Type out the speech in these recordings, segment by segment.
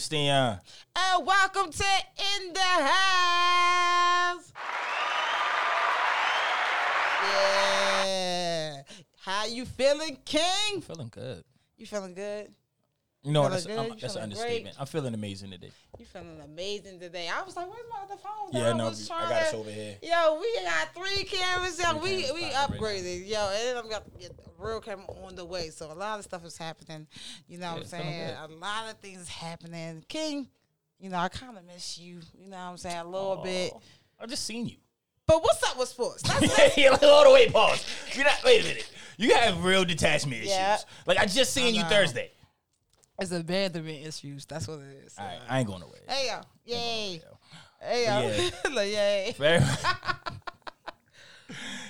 Merck in the house. Man, King Stion. And welcome to In the House. Yeah. How you feeling, King? Feeling good. You feeling good? You know what? That's, good? I'm- that's an understatement. great? I'm feeling amazing today. You feeling amazing today. I was like, where's my other phone? Yeah, I no, was I got us over here. Yo, we got three cameras. Yo, we cameras we popping right upgraded. Yo, and I'm got to get the real camera on the way. So a lot of stuff is happening. You know what I'm saying? A lot of things is happening. King, you know, I kind of miss you. You know what I'm saying? A little bit. Oh, I just seen you. But what's up with sports? That's yeah, like, all the way pause. You're not. Wait a minute. You have real detachment Yeah. issues. Like I just seen you. Thursday. It's abandonment issues. That's what it is. Right, I ain't going away. Hey yo, yay, hey yo, like, yay. Very.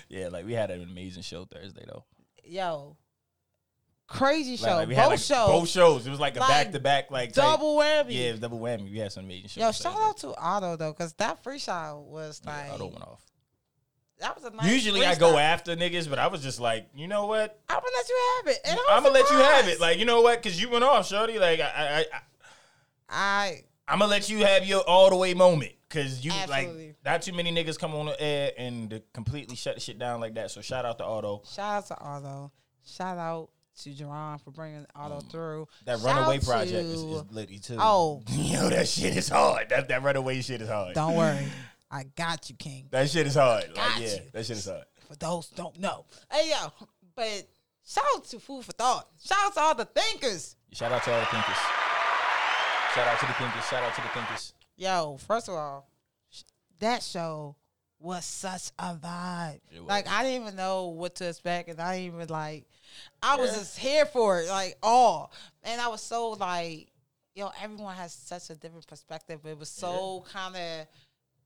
yeah, like we had an amazing show Thursday though. Yo, crazy show. Like, like, both like shows, both shows. It was like a back to back, like double whammy. Yeah, it was double whammy. We had some amazing shows. Yo, shout out to Otto though, cause that freestyle was Yeah, like Otto went off. That was a nice. Usually I go after niggas, but I was just like, you know what? I'm gonna let you have it. And I'm gonna let you have it. Like, you know what? Because you went off, shorty. Like, I, I, I, I I'm gonna let you have your all the way moment. Cause you Absolutely. like not too many niggas come on the air and completely shut the shit down like that. So shout out to Otto. shout out to Otto. Shout out to Jerron for bringing Otto through. Mm. That Shout Runaway project is, to- is litty too. Oh. yo, that shit is hard. That that Runaway shit is hard. Don't worry, I got you, King. That shit is hard. Like, Got yeah, you. that shit is hard. For those don't know, hey yo, but shout out to Food for Thought. Shout out to all the thinkers. Shout out to all the thinkers. Shout out to the thinkers. Shout out to the thinkers. Yo, first of all, that show was such a vibe. Like. I didn't even know what to expect, and I didn't even like. I was Yeah. just here for it, like all, and I was so like, yo, everyone has such a different perspective. It was so kind of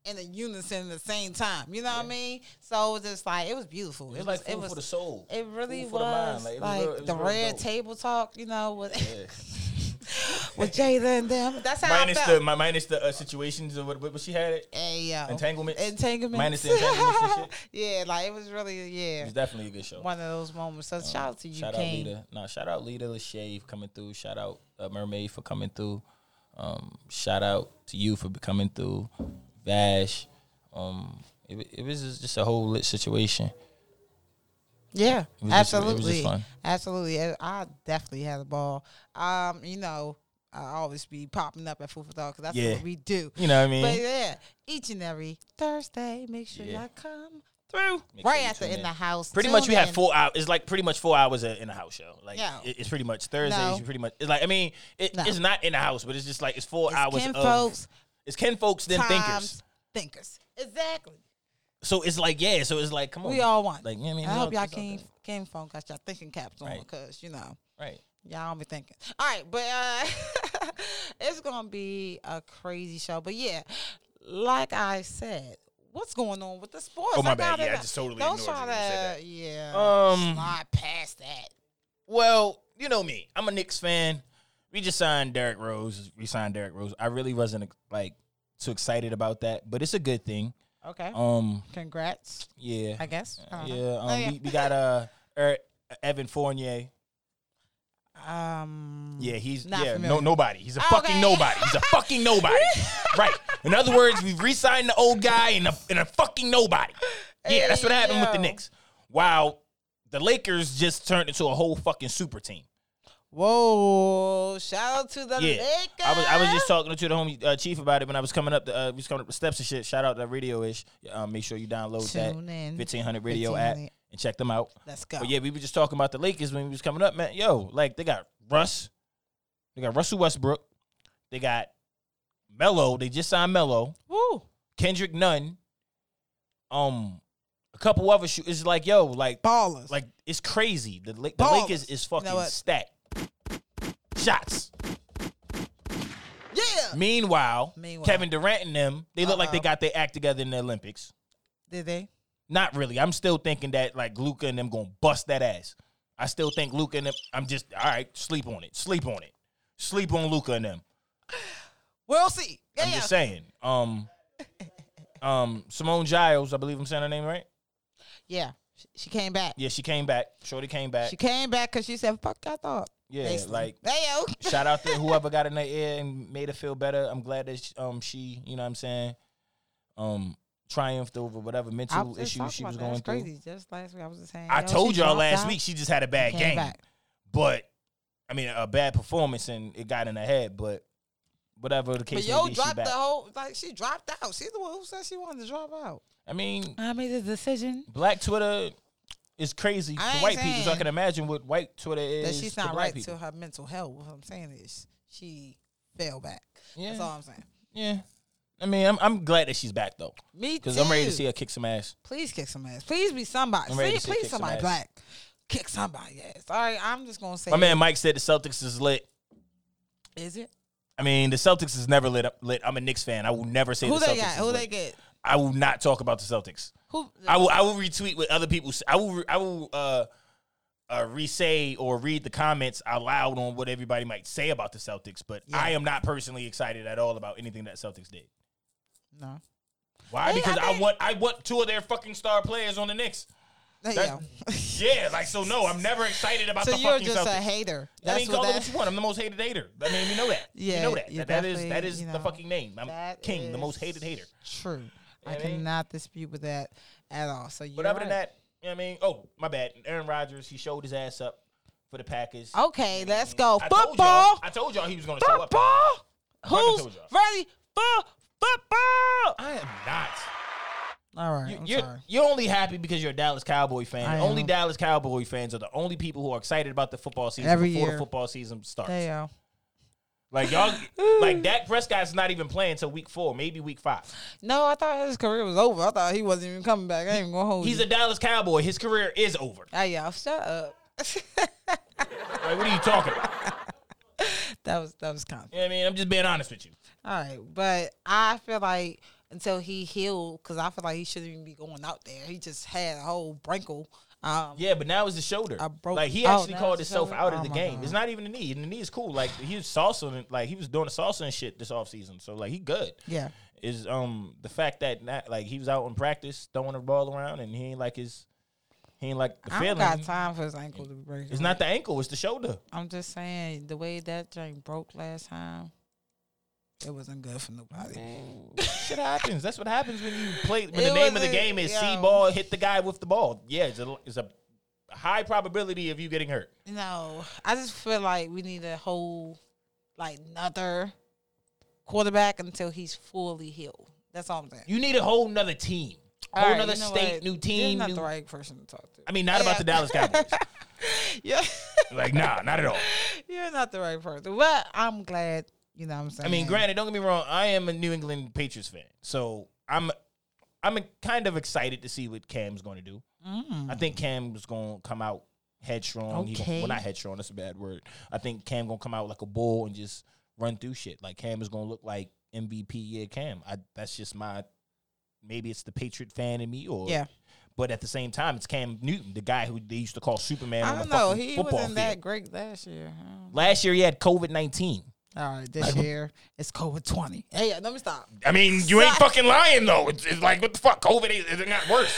in a unison at the same time. You know what I mean? So it was just like it was beautiful. It was It like was. food It was. for the soul. It really Food for the mind. was Like, like, was real- the red dope. table talk, you know, with Yeah. with Jada and them. That's how minus I the felt. my, minus the uh, situations of what, what she had it. Hey, yo. Entanglements? Entanglements. Minus the entanglements and shit? yeah, like it was really yeah. It yeah was definitely a good show. one of those moments. So shout out to you, shout out King. Lita. No, shout out Lita Lachey coming through. Shout out uh, Mermaid for coming through. Um, shout out to you for coming through. Vash. Um, it, it was just a whole lit situation. Yeah, was just- it was absolutely, just absolutely. I- definitely had a ball. Um, you know, I always be popping up at Food for Thought because that's Yeah. what we do. You know what I mean? But yeah, each and every Thursday, make sure Yeah. y'all come through Make right sure after in in. the house. pretty much we have four hours. It's like pretty much four hours in a house show. Like Yeah. it's pretty much Thursdays. No. You pretty much it's like I mean it, No. it's not in the house, but it's just like it's four It's hours of folks, it's Ken folks then thinkers. thinkers. Exactly. So it's like yeah. So it's like come on. We all want. like yeah. I mean, I we hope y'all just out came there. came phone got y'all thinking caps on Right. because you know right. y'all don't be thinking. All right, but uh, it's gonna be a crazy show. But yeah, like I said, what's going on with the sports? Oh, my I bad. Yeah, I just totally don't ignored try you when you said to that. yeah Um, slide past that. Well, you know me. I'm a Knicks fan. We just signed Derrick Rose. We signed Derrick Rose. I really wasn't like too excited about that, but it's a good thing. Okay, Um, congrats. yeah, I guess. I yeah. Um, Oh, yeah. We, we got uh, er, Evan Fournier. Um. Yeah, he's Not yeah, no nobody. He's a Okay. fucking nobody. He's a fucking nobody. right. In other words, we re-signed the old guy and a, and a fucking nobody. Yeah, that's what happened with the yo. Knicks. Wow, the Lakers just turned into a whole fucking super team. Whoa! Shout out to the Yeah, Lakers. I was I was just talking to the homie uh, chief about it when I was coming up the uh, we was coming up the steps and shit. Shout out to the Radio Ish. Um, make sure you download Tune that in. fifteen hundred radio 1500. app and check them out. Let's go. But yeah, we were just talking about the Lakers when we was coming up, man. Yo, like they got Russ, they got Russell Westbrook, they got Melo. They just signed Melo, Woo! Kendrick Nunn, um, a couple other shooters. It's like yo, like Ballers. like it's crazy. The, the Lakers is You fucking know stacked. Shots. yeah. Meanwhile, Meanwhile. Kevin Durant and them, they look like they got their act together in the Olympics. Did they? Not really. I'm still thinking that like Luka and them gonna bust that ass. I still think Luka and them. I'm just all right. Sleep on it. Sleep on it. Sleep on Luka and them. We'll see. Yeah. I'm just saying. Um, um, Simone Giles. I believe I'm saying her name right. Yeah. She- She came back. Yeah, she came back. Shorty came back. She came back because she said, "Fuck, I thought." Yeah, Basically. like hey yo. shout out to whoever got in their ear and made her feel better. I'm glad that she, um she, you know what I'm saying, um triumphed over whatever mental was issues she was that. going That's through. crazy. Just last week, I was just saying. I yo, told y'all last out, week she just had a bad game, back. but I mean a bad performance and it got in her head. But whatever the case But yo may be, she dropped back. the whole like she dropped out. She's the one who said she wanted to drop out. I mean, I made the decision Black Twitter is crazy for white people, so I can imagine what white Twitter is. that she's not right people. to her mental health. What I'm saying is she fell back. Yeah, That's all I'm saying. yeah. I mean, I'm I'm glad that she's back though, Me too. because I'm ready to see her kick some ass. Please kick some ass. Please be somebody. To Please, see please some somebody black. Kick somebody ass. All right, I'm just gonna say. My man Mike said the Celtics is lit. is it? I mean, the Celtics is never lit. Up, lit. I'm a Knicks fan. I will never say Who the they Celtics. got? is Who lit. they get? I will not talk about the Celtics. Who? I will. I will retweet what other people. I will. I will. Uh, uh, re-say or read the comments out loud on what everybody might say about the Celtics, but Yeah. I am not personally excited at all about anything that Celtics did. No. Why? Hey, because I I, want I want two of their fucking star players on the Knicks. There That- you. Yeah, like so. No, I'm never excited about so the you're fucking just Celtics. a hater. I That's mean, what call it what you want. I'm the most hated hater. I mean, we know that. Yeah, you know that. That, that is that is you the fucking name. I'm king, the most hated hater. True. I I mean? cannot dispute with that at all. So you. But other than that, you know what I mean, oh my bad. Aaron Rodgers, he showed his ass up for the Packers. Okay, let's go. I told Football. I told y'all he was going to show up. Football. Who's told ready for football? I am not. All right, You, I'm you're, sorry. you're only happy because you're a Dallas Cowboy fan. I only am. Dallas Cowboy fans are the only people who are excited about the football season Every before year. the football season starts. Go. Like y'all, like Dak Prescott's not even playing until week four, maybe week five. No, I thought his career was over. I thought he wasn't even coming back. I ain't even gonna hold He's you. a Dallas Cowboy. His career is over. Hey, y'all, shut up. Like, what are you talking about? that was that was kind. You know I mean, I'm just being honest with you. All right, but I feel like until he healed, because I feel like he shouldn't even be going out there. He just had a whole brinkle. Um, Yeah, but now it's the shoulder. I broke- like he oh, actually now called himself shoulder? out of Oh the my game. God. It's not even the knee. And the knee is cool. Like he was salsa, and, like he was doing the salsa and shit this offseason. So like he good. yeah. Is um the fact that not, like he was out in practice throwing the ball around and he ain't like his he ain't like the I feeling. don't got time for his ankle to break. It's not the ankle, it's the shoulder. I'm just saying the way that joint broke last time, it wasn't good for nobody. Shit happens. That's what happens when you play. When It the name of the wasn't- game is see yo. ball, hit the guy with the ball. Yeah, it's a, it's a high probability of you getting hurt. No, I just feel like we need a whole, like, another quarterback until he's fully healed. That's all I'm saying. You need a whole nother team, All whole right, nother you know state, what? new You're team. not new- the right person to talk to. I mean, not about the Dallas Cowboys. yeah, like, nah, not at all. you're not the right person. But I'm glad. You know what I'm saying? I mean, granted, don't get me wrong. I am a New England Patriots fan, so I'm I'm kind of excited to see what Cam's going to do. Mm. I think Cam's going to come out headstrong. Okay. well, not headstrong. That's a bad word. I think Cam going to come out like a bull and just run through shit. Like Cam is going to look like MVP year Cam. I, that's just my. Maybe it's the Patriot fan in me, or Yeah. But at the same time, it's Cam Newton, the guy who they used to call Superman I on the don't know. He wasn't field. that great last year. Last year, he had COVID nineteen. All right, this year it's COVID twenty. Hey, let me stop. I mean, you ain't fucking lying though. It's, it's like what the fuck? COVID is, it got worse.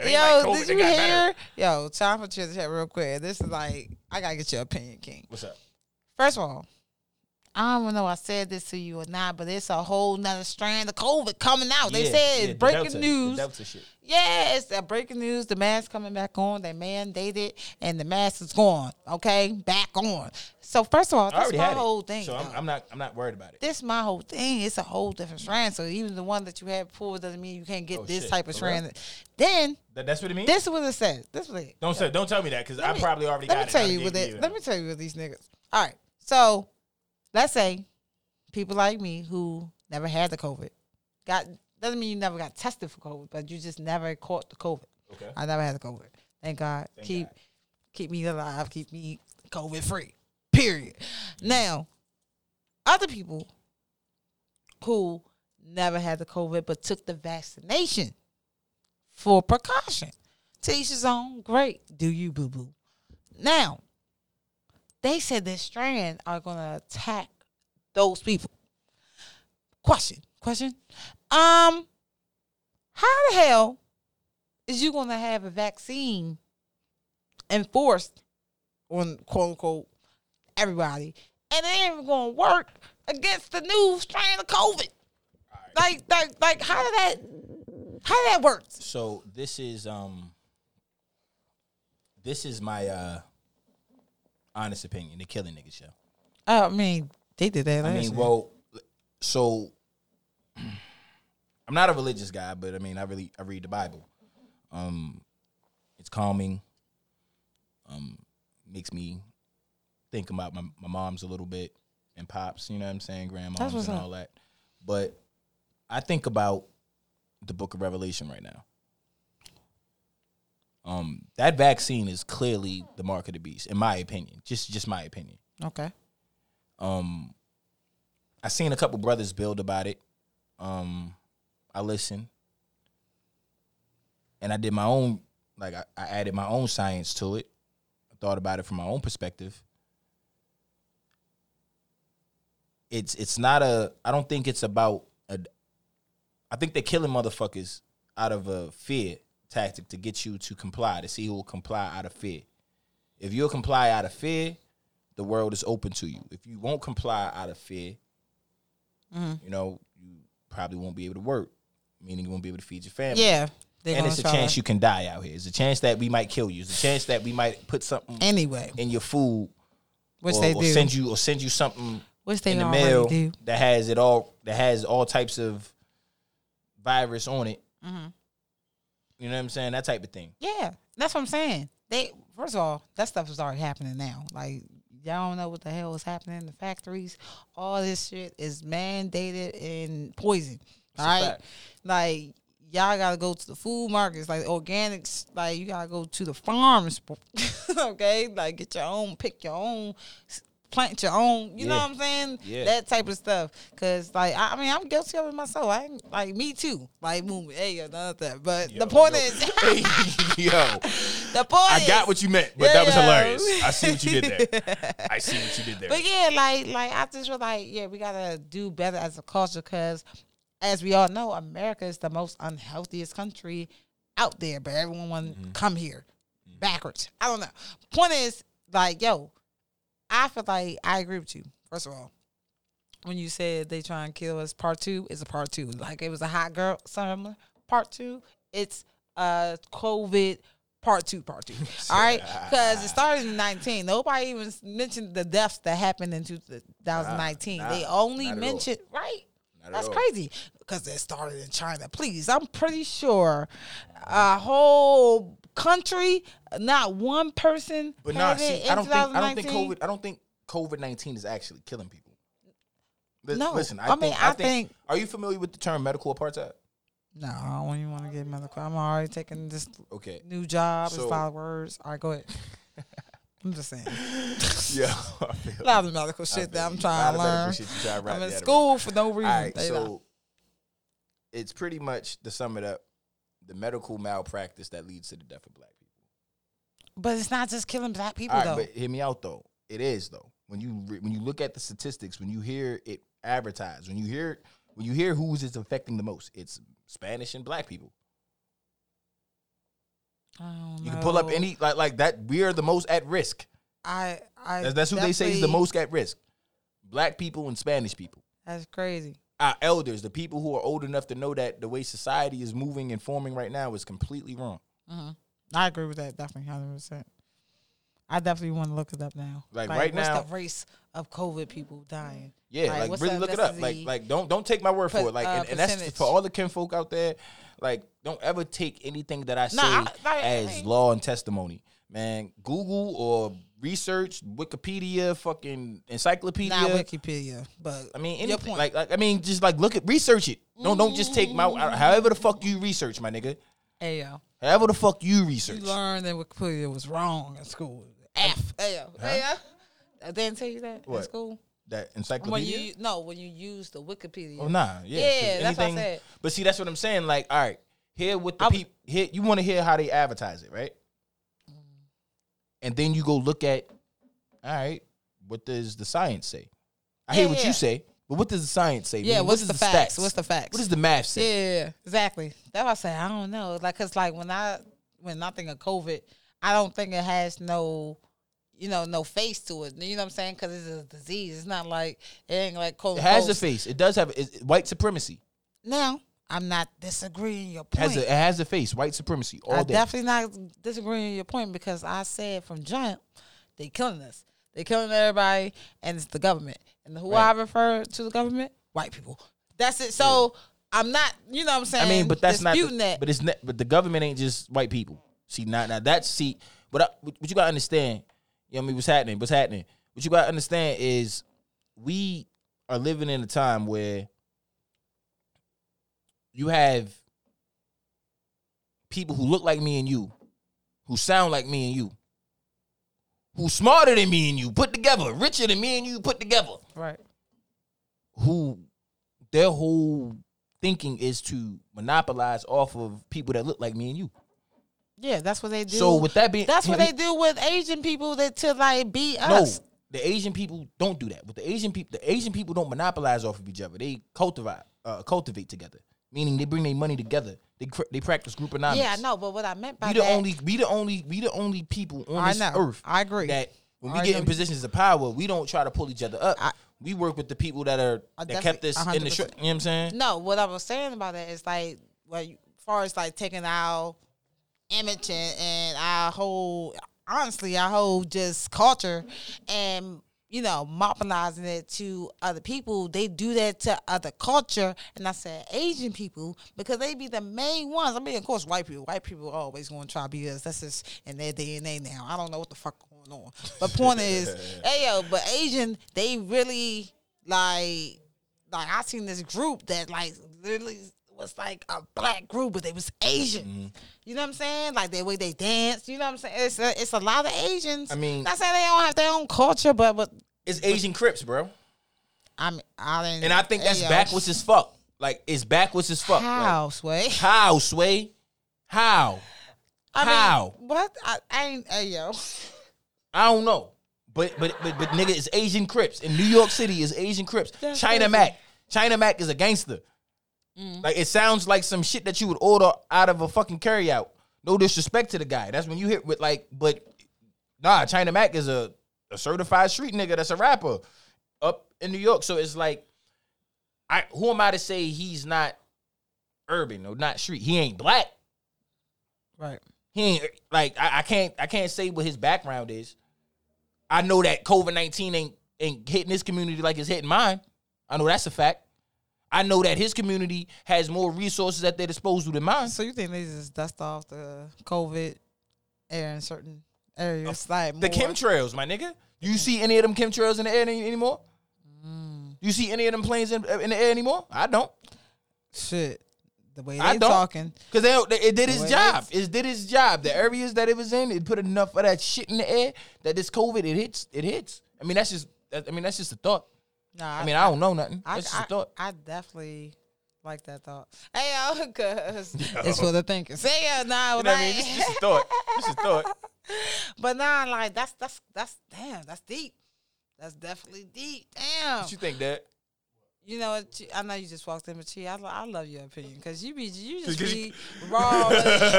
It Yo, like COVID, did you hear? better. Yo, time for chit chat real quick. This is like I gotta get your opinion, King. What's up? First of all, I don't even know I said this to you or not, but it's a whole nother strand of COVID coming out. They Yeah, said yeah, it's breaking Delta- news. The Delta shit. Yeah, it's that breaking news. The mask coming back on. They mandated, and the mask is gone. Okay, back on. So first of all, I this is already my whole it, thing. so I'm. I'm not. I'm not worried about it. this my whole thing. It's a whole different strand. So even the one that you had before doesn't mean you can't get Oh, this shit. type of real? strand. Then That, that's what it means. this is what it says. This is what it. don't say. Don't tell me that because I probably already Let got me tell I you with it. Let me tell you with these niggas. All right. So let's say people like me who never had the COVID got doesn't mean you never got tested for COVID, but you just never caught the COVID. Okay. I never had the COVID. Thank God. Thank keep God. keep me alive. Keep me COVID free. Period. Now, other people who never had the COVID but took the vaccination for precaution. To each his own. Great. Do you boo boo? Now, they said this strand are gonna attack those people. Question. Question. Um, how the hell is you gonna have a vaccine enforced on quote unquote everybody, and it ain't even gonna work against the new strain of COVID. Like, like, like, how did that? How did that work? So this is um this is my uh honest opinion, the killing nigga show. I mean, they did that. I mean, year. well, so I'm not a religious guy, but I mean, I really I read the Bible. Um, it's calming. Um, makes me think about my my mom's a little bit and pops. You know what I'm saying, grandmas and all that. But I think about the Book of Revelation right now. Um, that vaccine is clearly the mark of the beast, in my opinion. Just just my opinion. okay. Um, I seen a couple brothers build about it. Um, I listened, and I did my own. Like I, I added my own science to it. I thought about it from my own perspective. It's it's not a. I don't think it's about a. I think they're killing motherfuckers out of a fear tactic to get you to comply to see who will comply out of fear. If you'll comply out of fear, the world is open to you. If you won't comply out of fear, you know, you probably won't be able to work, meaning you won't be able to feed your family. Yeah. And it's a chance you can die out here. It's a chance that we might kill you. It's a chance that we might put something anyway, in your food which or, they or do. send you or send you something which they in the mail do. that has it all that has all types of virus on it. Mm-hmm. You know what I'm saying? That type of thing. Yeah, that's what I'm saying. They first of all, that stuff is already happening now. Like y'all don't know what the hell is happening in the factories. All this shit is mandated and poison. All right, like y'all gotta go to the food markets, like organics. Like you gotta go to the farms. okay, like get your own, pick your own. Plant your own, you know what I'm saying? Yeah. That type of stuff. Cause like I, I mean I'm guilty of it myself. I ain't, like me too. Like moving, hey, yo, none of that. But Yo, the point yo. is, Hey, yo, the point I got what you meant, but that was Yeah. hilarious. I see what you did there. I see what you did there. But yeah, like like I just feel like yeah, we gotta do better as a culture because, as we all know, America is the most unhealthiest country out there. But everyone want Mm-hmm. to come here backwards. I don't know. Point is like yo, I feel like I agree with you. First of all, when you said they try and kill us, part two is a part two. Like it was a hot girl summer part two. It's uh COVID part two, part two. All right, because it started in nineteen. Nobody even mentioned the deaths that happened in 2019. Nah, they only not at all. mentioned right. Not That's crazy because it started in China. Please, I'm pretty sure a whole country, not one person. But it see, I don't think I don't think COVID I don't think COVID nineteen is actually killing people. No, listen, I, I mean, think, I I think, think- Are you familiar with the term medical apartheid? No, I don't even want to get medical. I'm already taking this Okay. new job. It's So- lot of words. All right, go ahead. I'm just saying. Yeah. A lot of medical shit that I'm trying to Lot of medical learn. try to I'm in school for no reason. All right, They know. so it's pretty much to sum it up, the medical malpractice that leads to the death of black. But it's not just killing black people All right, though. but hear me out though. It is though. When you re- when you look at the statistics, when you hear it advertised, when you hear when you hear who's it's affecting the most, it's Spanish and black people. I don't You can pull up any like like that. We are the most at risk. I, I. That's, that's who they say is the definitely- most at risk. Black people and Spanish people. That's crazy. Our elders, the people who are old enough to know that the way society is moving and forming right now is completely wrong. hmm I agree with that. Definitely, hundred percent. I definitely want to look it up now. Like, right what's now- the race of COVID people dying? Yeah, Like, like, really look it up. Like like don't don't take my word per- for it. Like uh, and, and that's for all the kinfolk out there. Like don't ever take anything that I say Nah, I- I- as I- law and testimony. Man, Google or research, Wikipedia, fucking encyclopedia. Not Wikipedia, but I mean, anything, point. like, like I mean, just like look at research it. Don't don't just take my however the fuck you research, my nigga. Hey yo, However the fuck you research. you research. learned that Wikipedia was wrong in school. F. Hey yo, hey yo. I didn't tell you that in What? school. That When encyclopedia. you no, when you use the Wikipedia. Oh nah, yeah, Yeah, 'cause that's what I anything- said. But see, that's what I'm saying. Like, all right, here with the I'm- people, here you want to hear how they advertise it, right? Mm. And then you go look at, all right, what does the science say? I hear what yeah. you say, but what does the science say? Yeah, what's what the is facts? stats? What's the facts? What does the math say? Yeah, exactly. That's why I say I don't know. Like, cause like when I when I think of COVID, I don't think it has no you know, no face to it. You know what I'm saying? Because it's a disease. It's not like it ain't like COVID. It has a face. It does have it, white supremacy. Now, I'm not disagreeing your It point. has a, it has a face. White supremacy all I day. definitely not disagreeing your point because I said from jump, they killing us. They killing everybody, and it's the government. And who I refer to the government? White people. That's it. So I'm not, you know what I'm saying? I mean, but that's not. The, that. But it's not. But the government ain't just white people. See, now, now that's see. But I, what you gotta understand, you know, what I mean, what's happening? What's happening? What you gotta understand is we are living in a time where you have people who look like me and you, who sound like me and you, who smarter than me and you put together, richer than me and you put together right. who their whole thinking is to monopolize off of people that look like me and you. Yeah, that's what they do. So with that being, that's what they do with Asian people that to like beat No, the Asian people don't do that. With the Asian people, the Asian people don't monopolize off of each other. They cultivate, uh, cultivate together. Meaning they bring their money together. They they practice grouponomics. Yeah, I know, but what I meant by We the that, only, we the only, we the only people on I this know. earth. I agree. That when we I get know in positions of power, we don't try to pull each other up. I- we work with the people that are that kept us definitely- in the short. You know what I'm saying? No, what I was saying about that is like, well, you- as far as like taking our image and, and our whole, honestly, our whole just culture and, you know, monopolizing it to other people, they do that to other culture. And I said Asian people because they be the main ones. I mean, of course, white people. White people are always going to try to be us. That's just in their DNA now. I don't know what the fuck going on. But point is, hey yo, but Asian, they really like like I seen this group that like literally was like a black group, but they was Asian. Mm-hmm. You know what I'm saying? Like the way they dance. You know what I'm saying? It's a, it's a lot of Asians. I mean- not saying they don't have their own culture, but but It's Asian Crips, bro. I mean, I didn't. And I think that's yo, backwards as fuck. Like it's backwards as fuck. Like, How sway? how, Sway? How? I How? Mean, what? I, I ain't. Hey yo. I don't know. But but but but nigga, it's Asian Crips. In New York City is Asian Crips. That's China crazy. Mac. China Mac is a gangster. Mm. Like it sounds like some shit that you would order out of a fucking carryout. No disrespect to the guy. That's when you hit with like, but nah, China Mac is a, a certified street nigga that's a rapper up in New York. So it's like, I who am I to say he's not urban or not street? He ain't black. Right. He ain't like I, I can't I can't say what his background is. I know that COVID nineteen ain't ain't hitting his community like it's hitting mine. I know that's a fact. I know that his community has more resources at their disposal than mine. So you think they just dust off the COVID air in certain areas? Like The more- chemtrails, my nigga. Do you see any of them chemtrails in the air any, anymore? Mm. Do you see any of them planes in, in the air anymore? I don't. shit. The way I they don't. talking. Cause they, they- it did its job. It did its job. The areas that it was in, it put enough of that shit in the air that this COVID it hits. It hits. I mean that's just. I mean that's just a thought. Nah, I mean I don't know nothing. I, That's just I, a thought. I definitely like that thought. Hey yo, cause it's for the thinkers. Hey yo, nah, You know what I like- mean? This is just a thought. This is a thought. but nah, like that's that's that's damn, that's deep. That's definitely deep. Damn. What you think, that? You know, what, I know you just walked in, but Chi, I, lo- I love your opinion because you be you just be raw,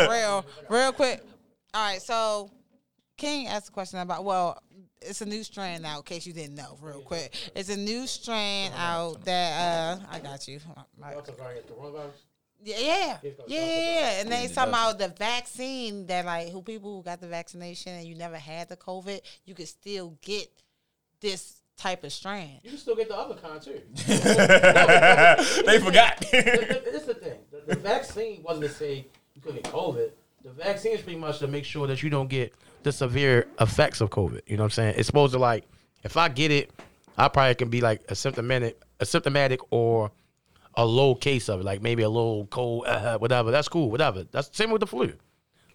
real, real quick. All right, so King asked a question about well, it's a new strain now. In case you didn't know, real quick, it's a new strain out that uh, I got you. My- Delta yeah, yeah, yeah, yeah, yeah. And they talking about the vaccine that like who people who got the vaccination and you never had the COVID, you could still get this type of strand. You can still get the other kind too. they forgot. this is the thing. The, the vaccine wasn't to say you couldn't get COVID. The vaccine is pretty much to make sure that you don't get the severe effects of COVID. You know what I'm saying? It's supposed to like, if I get it, I probably can be like asymptomatic, asymptomatic or a low case of it, like maybe a little cold, uh, whatever. That's cool, whatever. That's same with the flu.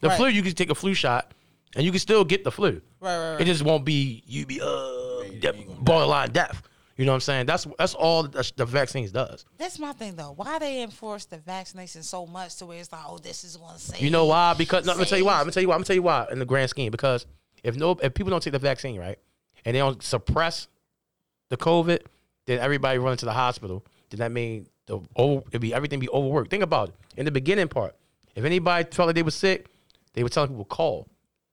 The Right. flu, you can take a flu shot and you can still get the flu. Right, right, right. It just won't be you be uh de- borderline death. You know what I'm saying? That's that's all the, the vaccines does. That's my thing though. Why they enforce the vaccination so much to where it's like, oh, this is going to save. You know why? Because no, I'm gonna tell you why. I'm gonna tell you why. I'm gonna tell you why. In the grand scheme, because if no, if people don't take the vaccine, right, and they don't suppress the COVID, then everybody run to the hospital. Then that mean the over, it'd be everything be overworked. Think about it. In the beginning part, if anybody felt like they were sick, they would tell people to call,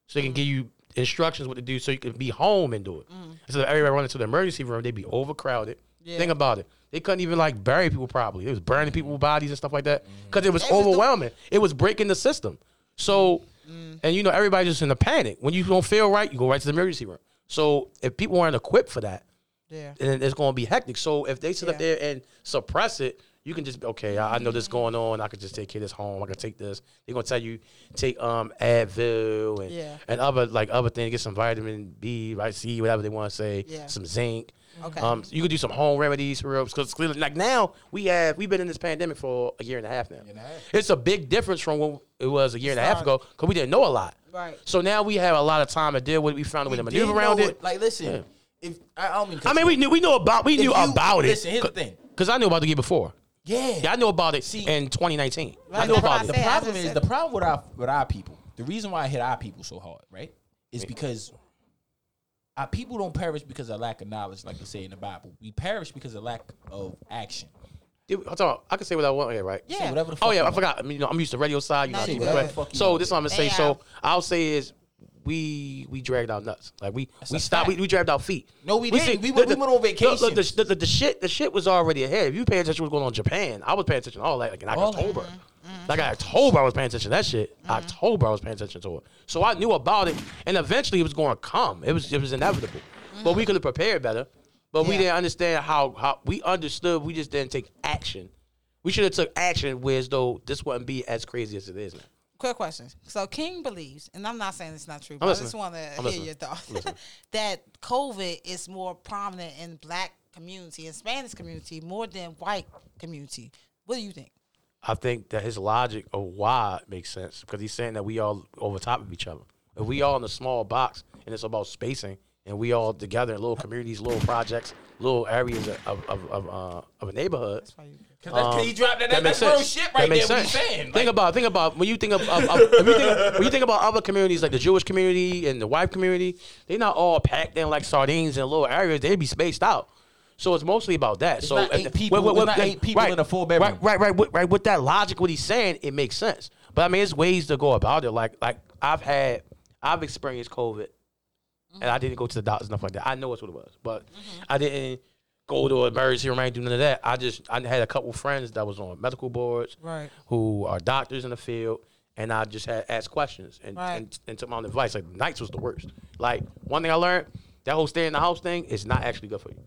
so they can give you instructions what to do so you can be home and do it. Mm. Instead of everybody running to the emergency room, they'd be overcrowded. Yeah. Think about it. They couldn't even like bury people properly. It was burning mm. people's bodies and stuff like that mm. because it was It was the- overwhelming. it was breaking the system. So, and you know, everybody just in a panic. When you don't feel right, you go right to the emergency room. So if people aren't equipped for that, Yeah. and it's going to be hectic. So if they sit up there and suppress it, you can just be okay. I, I know this going on. I can just take care of this home. I can take this. They're gonna tell you take um Advil and Yeah. and other like other things. Get some vitamin B, vitamin C, whatever they want to say. Yeah. Some zinc. Okay. Um, you could do some home remedies for real because clearly, like now we have we've been in this pandemic for a year and a half now. and a half. It's a big difference from when it was a year and a half ago because we didn't know a lot. Right. So now we have a lot of time to deal with. it. We found a way to We maneuver around know it. Like, listen, Yeah. if I, I don't mean. I mean, we knew we knew about we knew you- about it. Listen, here's the thing. Because I knew about the year before. Yeah, Yeah, I knew about it See- in 2019. I Right, knew about I it. the problem is said- the problem with our with our people. The reason why I hit our people so hard, right, is because our people don't perish because of lack of knowledge, like they say in the Bible. We perish because of lack of action. Dude, hold on. I can say what I want here, right? Yeah. Say whatever the oh, fuck Oh yeah, you I want. forgot. I mean, you know, I'm used to radio side. You know, No, I keep you it Fuck you So want. this is what I'm gonna say. Yeah. So I'll say is we we dragged our nuts. Like we we stopped. We, we dragged our feet. No, we didn't. We went- we went on Look, look, the, the, the shit the shit was already ahead. If you pay attention, to what's going on in Japan. I was paying attention to all that. Like in. October. Mm-hmm. Like October, I was paying attention to that shit. Mm-hmm. October, I was paying attention to it. So I knew about it, and eventually it was going to come. It was it was inevitable. But we mm-hmm. could have prepared better. But we didn't understand how how we understood. We just didn't take action. We should have took action, whereas though this wouldn't be as crazy as it is now. Quick question. So King believes, and I'm not saying it's not true, but I just want to hear listening. your thoughts. that COVID is more prominent in black community and Spanish community more than white community. What do you think? I think that his logic of why makes sense because he's saying that we all over top of each other. If we all in a small box and it's about spacing, and we all together in little communities, little projects, little areas of of of, of, uh, of a neighborhood. That's why you- Cause that's, cause he dropped that. That that's makes real sense. shit That right there. makes What he's sense. saying. Think Like, about think about when you think of, of, of if you think, when you think about other communities like the Jewish community and the white community, they're not all packed in like sardines in little areas. They'd be spaced out. So it's mostly about that. so not if- eight people- it's not eight people in a four bedroom. Right, right, right, with, right. With that logic, what he's saying, it makes sense. But I mean, there's ways to go about it. Like, like I've had, I've experienced COVID, and I didn't go to the doctors and stuff like that. I know that's what it was, but I didn't go to an emergency room. I didn't do none of that. I just I had a couple friends that was on medical boards, Right. who are doctors in the field, and I just had asked questions and, Right. and, and took my own advice. Like nights was the worst. Like one thing I learned, that whole stay in the house thing is not actually good for you.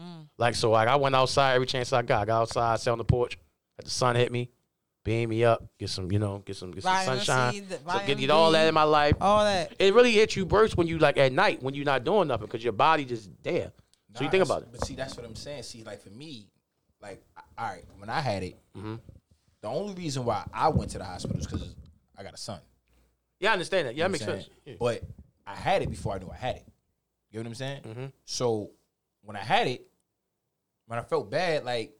Mm. Like so, like I went outside every chance I got. I got outside, sat on the porch, let the sun hit me, beam me up, get some, you know, get some, get some Vitamin sunshine. the So get, vitamin get all that in my life. All that. It really hits you burst when you like at night when you're not doing nothing because your body just there. So you think about it. But see, that's what I'm saying. See, like for me, like all right, when I had it, Mm-hmm. the only reason why I went to the hospital is because I got a son. Yeah, I understand that. Yeah, that You makes know what I'm sense. Yeah. But I had it before I knew I had it. You know what I'm saying? Mhm. So when I had it, when I felt bad, like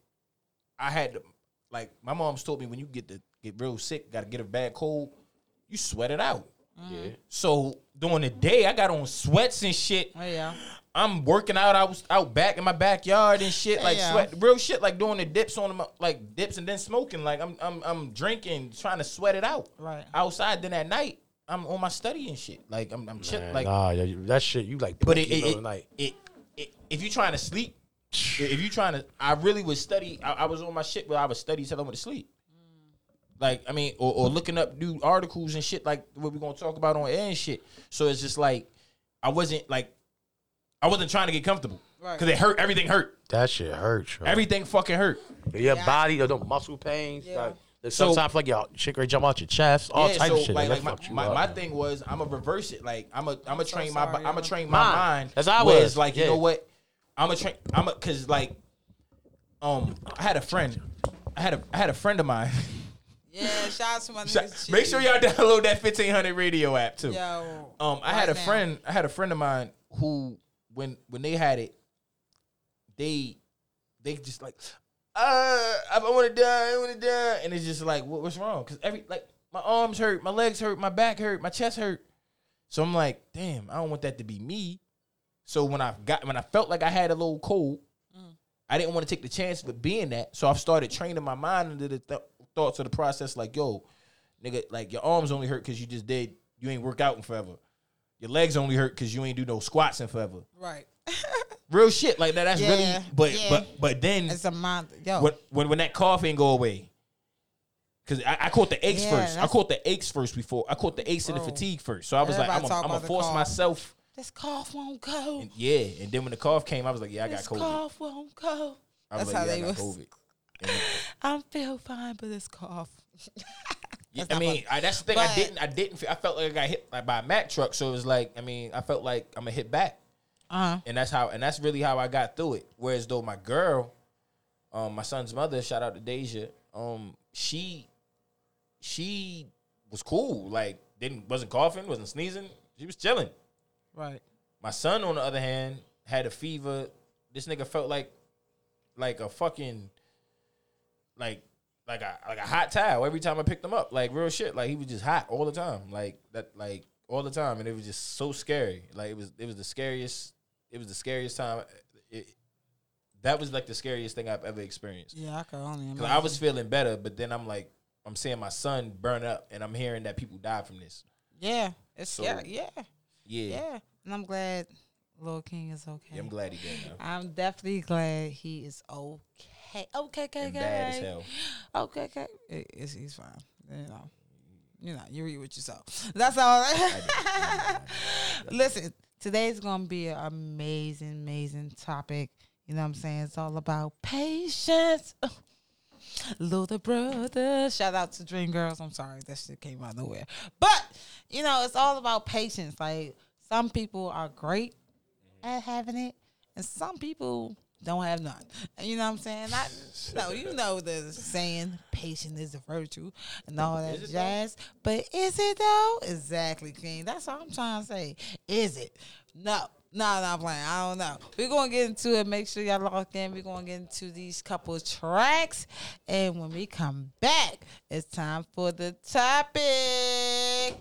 I had to, like my mom's told me when you get to get real sick, got to get a bad cold, you sweat it out. Mm. Yeah. So during the day, I got on sweats and shit. Oh, yeah. I'm working out. I was out back in my backyard and shit, like Yeah. sweat, real shit, like doing the dips on them, like dips and then smoking. Like I'm, I'm, I'm drinking, trying to sweat it out. Right. Outside, then at night, I'm on my study and shit. Like I'm, I'm chill, like. nah, yeah, that shit you like. but it, middle it, of the night. it, it, if you're trying to sleep, if you trying to, I really would study. I, I was on my shit, but I would study till I went to sleep. Like I mean, or, or looking up new articles and shit like what we're gonna talk about on air and shit. So it's just like I wasn't like I wasn't trying to get comfortable Right. because it hurt. Everything hurt. That shit hurts. Bro. Everything fucking hurt. your Yeah. body, the muscle pains. Yeah. Like, there's So- sometimes like your shit ready jump out your chest, all yeah, type so of shit. like, that like my, my, up, my thing was I'm gonna reverse it. Like I'm a I'm a so train my sorry, I'm a train my Mind. mind. That's how I was. it's like you know what I'm a train I'm a cause like um I had a friend I had a I had a friend of mine. Yeah, shout out to my niggas. Make sure y'all download that 1500 radio app too. Yo. Um, I had a now. friend. I had a friend of mine who, when when they had it, they they just like, uh, I want to die, I want to die, and it's just like, what, what's wrong? Because every like my arms hurt, my legs hurt, my back hurt, my chest hurt. So I'm like, damn, I don't want that to be me. So when I got when I felt like I had a little cold, I didn't want to take the chance of it being that. So I've started training my mind into the th- thoughts of the process. Like, yo, nigga, like your arms only hurt because you just did you ain't work out in forever. Your legs only hurt because you ain't do no squats in forever. Right. Real shit like that. That's Yeah, really. But yeah. but but then It's a month. Yo. when when when that cough ain't go away. Cause I, I caught the aches Yeah, first. I caught the aches first before I caught the aches and the oh. fatigue first. So I was like, I'm gonna force cough. myself. This cough won't go. And yeah, and then when the cough came, I was like, yeah, I got this COVID. cough won't go. I was That's like, how yeah, they I got was. COVID. And- I feel fine, but this cough. Yeah, I mean. I, that's the thing. I didn't. I didn't. Feel, I felt like I got hit like, by a Mack truck. So it was like, I mean, I felt like I'm gonna hit back, Uh huh. and that's how. And that's really how I got through it. Whereas though my girl, um, my son's mother, shout out to Deja, um, she, she was cool. Like didn't wasn't coughing, wasn't sneezing. She was chilling. Right. My son, on the other hand, had a fever. This nigga felt like, like a fucking, like, like a like a hot towel every time I picked him up. Like real shit. Like he was just hot all the time. Like that. Like all the time, and it was just so scary. Like it was it was the scariest. It was the scariest time. It, that was like the scariest thing I've ever experienced. Yeah, I could only imagine. Cause I was feeling better, but then I'm like, I'm seeing my son burn up, and I'm hearing that people died from this. Yeah. It's So- yeah, yeah, Yeah, yeah. yeah. And I'm glad Lil King is okay. I'm glad he did now. I'm definitely glad he is okay. Okay, okay, And okay. bad as hell. Okay, okay. It- it's, he's fine. You know. You know, you read what you saw. That's all. Listen, today's gonna be an amazing, amazing topic. You know what I'm saying? It's all about patience. Little brother. Shout out to Dream Girls. I'm sorry, that shit came out of nowhere. But, you know, it's all about patience. Like some people are great at having it, and some people don't have none. And you know what I'm saying? I no, you know the saying, patience is a virtue and all that it though? jazz. But is it though? Exactly, King. That's all I'm trying to say. Is it? No. No, not playing. I don't know. We're gonna get into it. Make sure y'all locked in. We're gonna get into these couple tracks. And when we come back, it's time for the topic.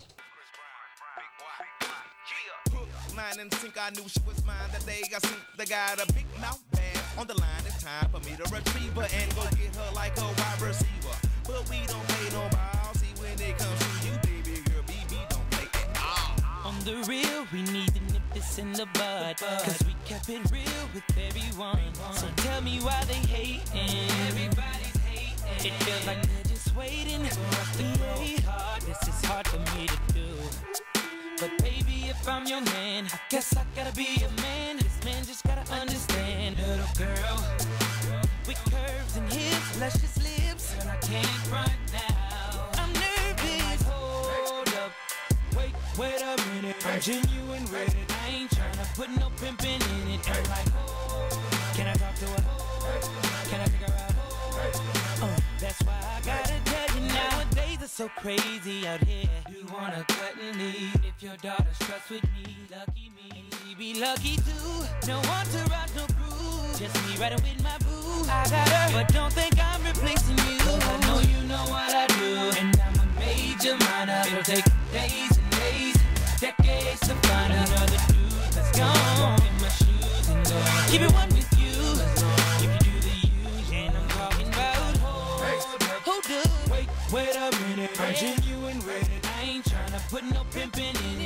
Line and sink, I knew she was mine. That day I seen they got a big mouth bag on the line. It's time for me to retrieve her and go get her like a wide receiver. But we don't play no ball. See when it comes to you, baby girl, BB don't play at all. On the real, we need to nip this in the bud. Cause we kept it real with everyone. So tell me why they hating. Everybody's hating. It feels like they're just waiting for us to hard. This is hard for me to do. But baby, if I'm your man, I guess I gotta be a man. This man just gotta understand. Little girl, with curves and hips, luscious lips. Girl, I can't front now. Wait, a minute. I'm genuine with it. I ain't tryna put no pimping in it. I'm like, oh, can I talk to her? Can I figure out? Uh, that's why I gotta tell you nowadays it's so crazy out here. You wanna cut and leave if your daughter struts with me. Lucky me, she be lucky too. No entourage, no crew. Just me riding with my boo. I got her, but don't think I'm replacing you. I know you know what I do, and I'm a major minor. It'll take days, decades to find another dude that's gone in my shoes and go. Keep it one with you. If you do the use, and I'm talking about hold up, hold up. Wait, wait a minute. I'm genuine it. I ain't tryna put no pimping in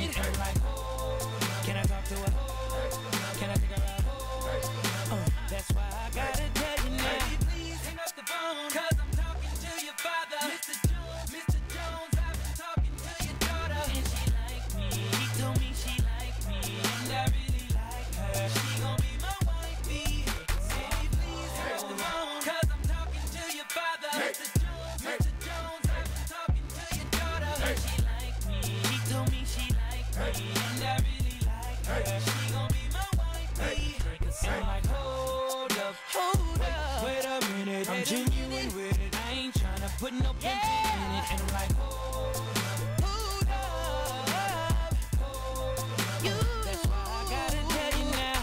tryna put no pimp in it. And I'm like, hold up, hold up, hold up. You. That's why I gotta tell you now.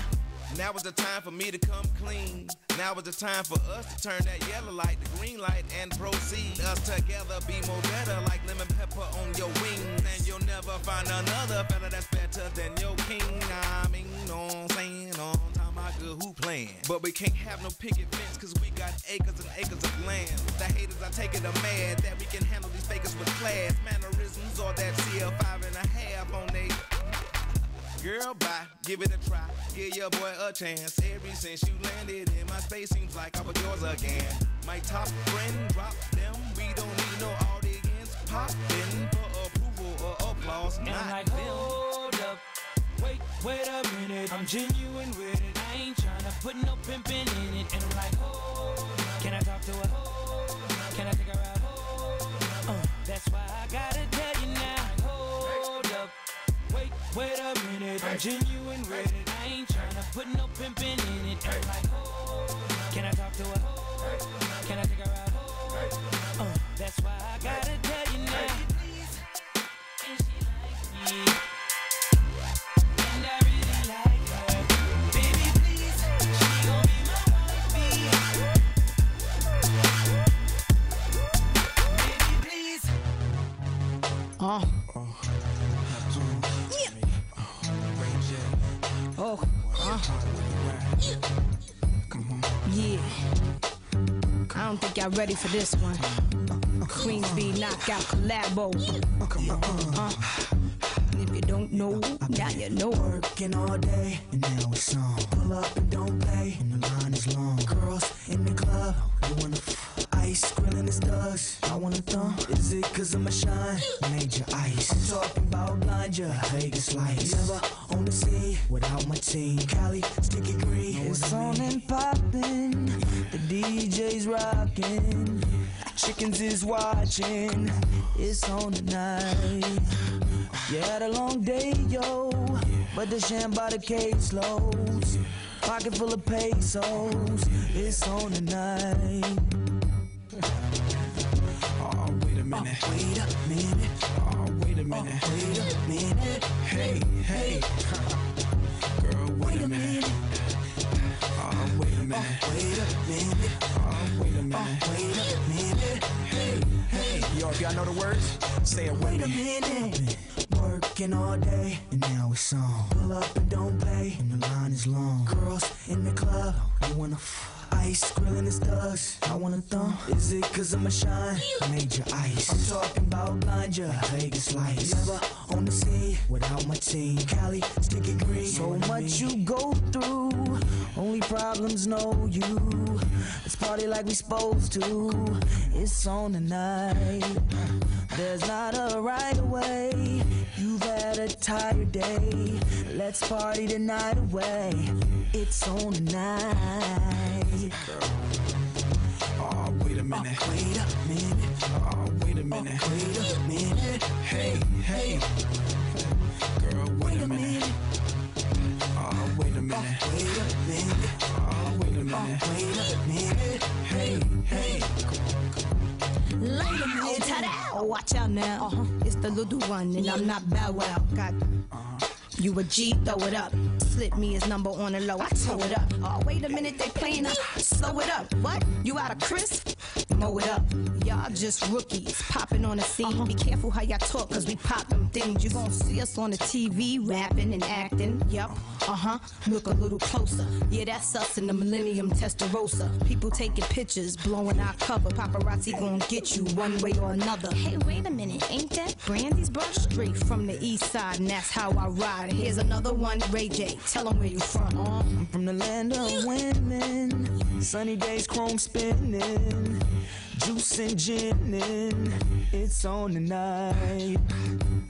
Now is the time for me to come clean. Now is the time for us to turn that yellow light to green light and proceed. Us together be more better like lemon pepper on your wings. And you'll never find another fella that's better than your king. I mean, know what I'm saying? On time I good who playing. But we can't have no picket fence cause we got acres and acres of land. The haters, I take it, are mad that we can handle these fakers with class. Mannerisms or that CL5 and a half on they Girl, bye, give it a try. Give your boy a chance. Ever since you landed in my space, seems like I was yours again. My top friend drop them. We don't need no audience. Pop in for approval or applause. And Not like, them. hold up. Wait, a minute. I'm genuine with it. I ain't tryna put no pimpin' in it. And I'm like, up. Can I talk to her? Can I take her out? Uh, that's why I gotta tell you now. Hold up. Wait, wait a minute. I'm genuine with it. I ain't tryna put no pimpin' in it. And I'm like, up. Can I talk to her? Oh. Oh. Uh. Yeah. I don't think y'all ready for this one. Queens Bee knockout collabo. Uh. You don't know, now you know. Working all day, and now it's on. Pull up and don't play, and the line is long. Girls in the club, you wanna f- ice, grilling his thugs. I wanna thumb. Is it cause I'm a shine? Major ice. I'm talking about blind ya, Vegas lights. Never on the scene without my team. Cali, sticky green. It's on and poppin'. The DJ's rockin'. Chickens is watching. It's on tonight. You had a long day, yo, but the sham by the case loads. Pocket full of pesos, it's on tonight. Oh, oh, oh, oh, wait a minute. Oh, Wait a minute, Oh, wait a minute. Oh, wait a minute, Hey, hey. Girl, wait wait a a minute. minute, Oh, wait a minute. Oh, wait a minute, Oh, wait a minute. wait a minute, Hey, hey. Yo, if y'all know the words, say it with wait a minute. Working all day, and now it's on. Pull up and don't play, and the line is long. Girls in the club, you wanna f- ice, grilling his thugs. I wanna thumb. Is it cause I'm a shine? Major ice. I'm talking about blind ya, Vegas lights. Never on the scene without my team. Cali, sticky green. So much you go through, only problems know you. Let's party like we supposed to. It's on tonight. There's not a right away. You've had a tired day. Let's party the night away. It's on tonight. Oh, wait a minute. Oh, Wait a minute. Oh, wait a minute. Oh, Wait a minute. Hey, hey. Girl, wait a minute. Oh, wait a minute. Oh, Wait a minute. Oh, wait a minute. Wait a minute. Hey, hey. Wait a minute. Ta-da! Watch out now. Uh-huh. It's the little one, and I'm not Bow Wow. Got you a G, throw it up. Slip me his number on the low, I tow it up. Oh, wait a minute, they playing us. Slow it up. What? You out of crisp? Mow it up. Y'all just rookies popping on the scene. Be careful how y'all talk, cause we pop them things. You gon' see us on the TV rapping and acting. Yup. Uh huh. Look a little closer. Yeah, that's us in the Millennium Testarossa. People taking pictures, blowing our cover. Paparazzi gon' get you one way or another. Hey, wait a minute. Ain't that Brandy's brush? Straight from the east side, and that's how I ride. Here's another one, Ray J. Tell 'em where you from. I'm from the land of women. Sunny days, chrome spinning. Juice and ginning. It's on tonight.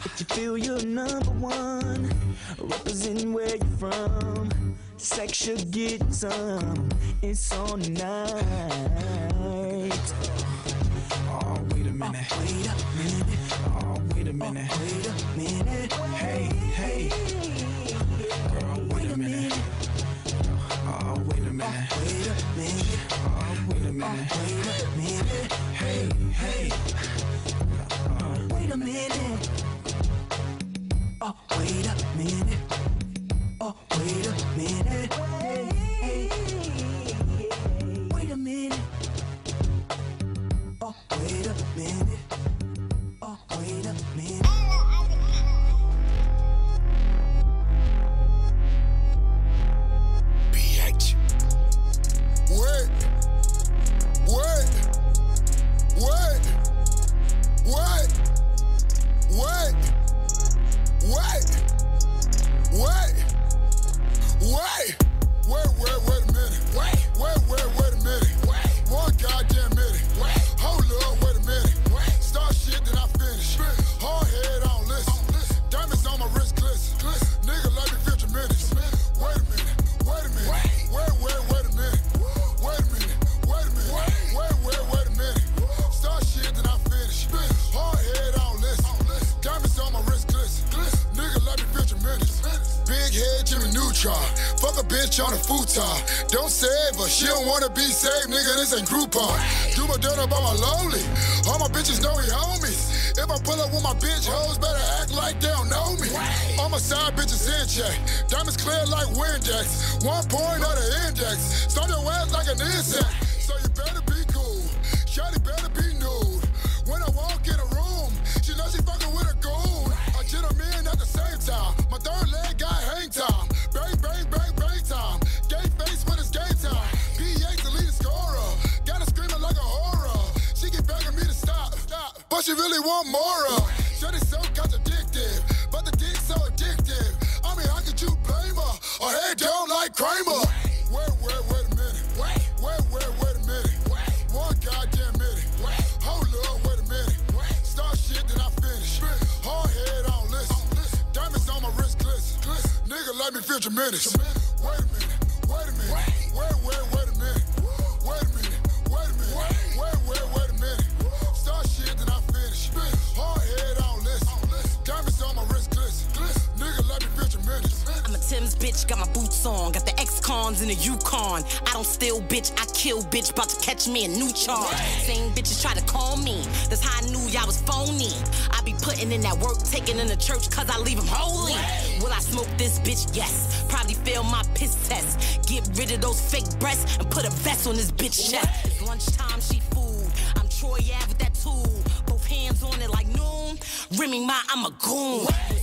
If you feel you're number one, representing where you're from. Sex should get some. It's on tonight. Oh, wait a minute. Oh, Wait a minute. Oh, wait a minute. Oh, wait a minute. Hey, hey. Minute. Oh, wait a minute. Oh, wait a minute. Hey, hey. Wait a minute. Oh, wait a minute. Oh, wait a minute. Wait a minute. Oh, wait a minute. Oh, wait a minute. Wait. Wait. Wait. Wait. Wait. Wait. Wait. Wait. Wait, wait, wait a minute. Wait, wait, wait, wait a minute. Wait. One goddamn minute. Wait. Hold up, wait a minute. Wait. Start shit, then I finish. finish. Hard head, I don't listen. Diamonds on my wrist. Fuck a bitch on a futon. Don't save her, she don't wanna be saved, nigga. This ain't Groupon. Do my dirt on my lonely. All my bitches know we homies. If I pull up with my bitch hoes, better act like they don't know me. All my side bitches in check. Diamonds clear like Windex. One point of the index. Start your ass like an insect. So you better be cool. Shawty better be nude. When I walk in a room, she knows she fucking with a goon. A gentleman at the same time. My third leg got hang time. Bang, bang, bang, bang time. Gay face when it's game time. PH the leading scorer. Got her screaming like a horror. She keep begging me to stop, stop. But she really want more of. Let me feel. Wait a minute. Wait a minute. Wait, wait, wait a minute. Wait a minute. Wait a minute. Wait, wait, wait a minute. Start shit, then I finish. Hard head on listen. Diamonds on my wrist glisten. Nigga, let me your minutes. I'm a Timbs bitch, got my boots on, got the X-Cons in the Yukon. I don't steal, bitch, I kill, bitch, about to catch me a new charge. Same bitches try to call me, that's how I knew y'all was phony. I be putting in that work, taking in the church, cause I leave them holy. Will I smoke this bitch? Yes. Probably fail my piss test. Get rid of those fake breasts and put a vest on this bitch chest. It's lunchtime, she food. I'm Troy Ave with that tool. Both hands on it like noon. Rimming my, I'm a goon. City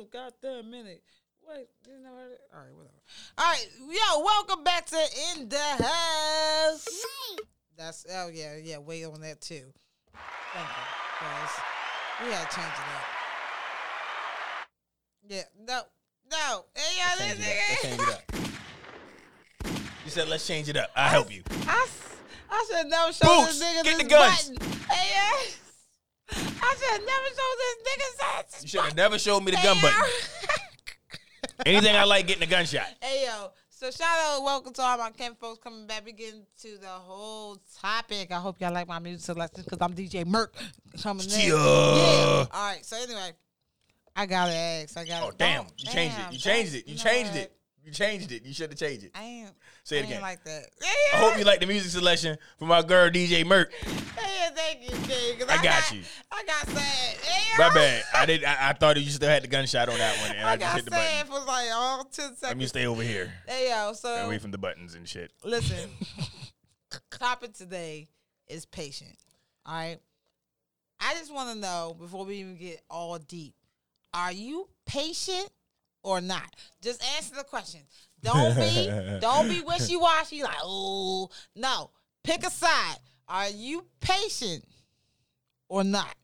a goddamn minute. Wait, you never heard it? All right, whatever. All right, yo, welcome back to In the House. That's oh yeah, yeah. Wait on that too. Thank you, guys. We had to change it up. Yeah, no, no. Hey, y'all, Change this it up. Let's nigga. change it up. You said let's change it up. I'll help you. I, should never show Boots, this nigga get this the guns. button. Hey, yeah. I should have never show this nigga this You should have never showed me the gun button. Anything I like getting a gunshot. Hey yo, so shout out, welcome to all my Ken folks coming back. We getting to the whole topic. I hope y'all like my music selection because I'm DJ Merc coming in. Yeah. Yeah. All right. So anyway, I gotta ask. I gotta. Oh damn! You changed it. You changed it. You know changed what? it. You changed it. You should have changed it. I ain't. Say it I again. like that. Yeah. I hope you like the music selection from my girl DJ Merc. Hey, thank you, King. 'cause I got you. I got sad. Hey, My bad. I did. I, I thought you still had the gunshot on that one, and I, I just got hit the sad button. for like all ten seconds. Let me stay over here, Hey yo, so away from the buttons and shit. Listen, topic today is patient. All right. I just want to know before we even get all deep, are you patient or not? Just answer the question. Don't be don't be wishy washy like oh no. Pick a side. Are you patient or not?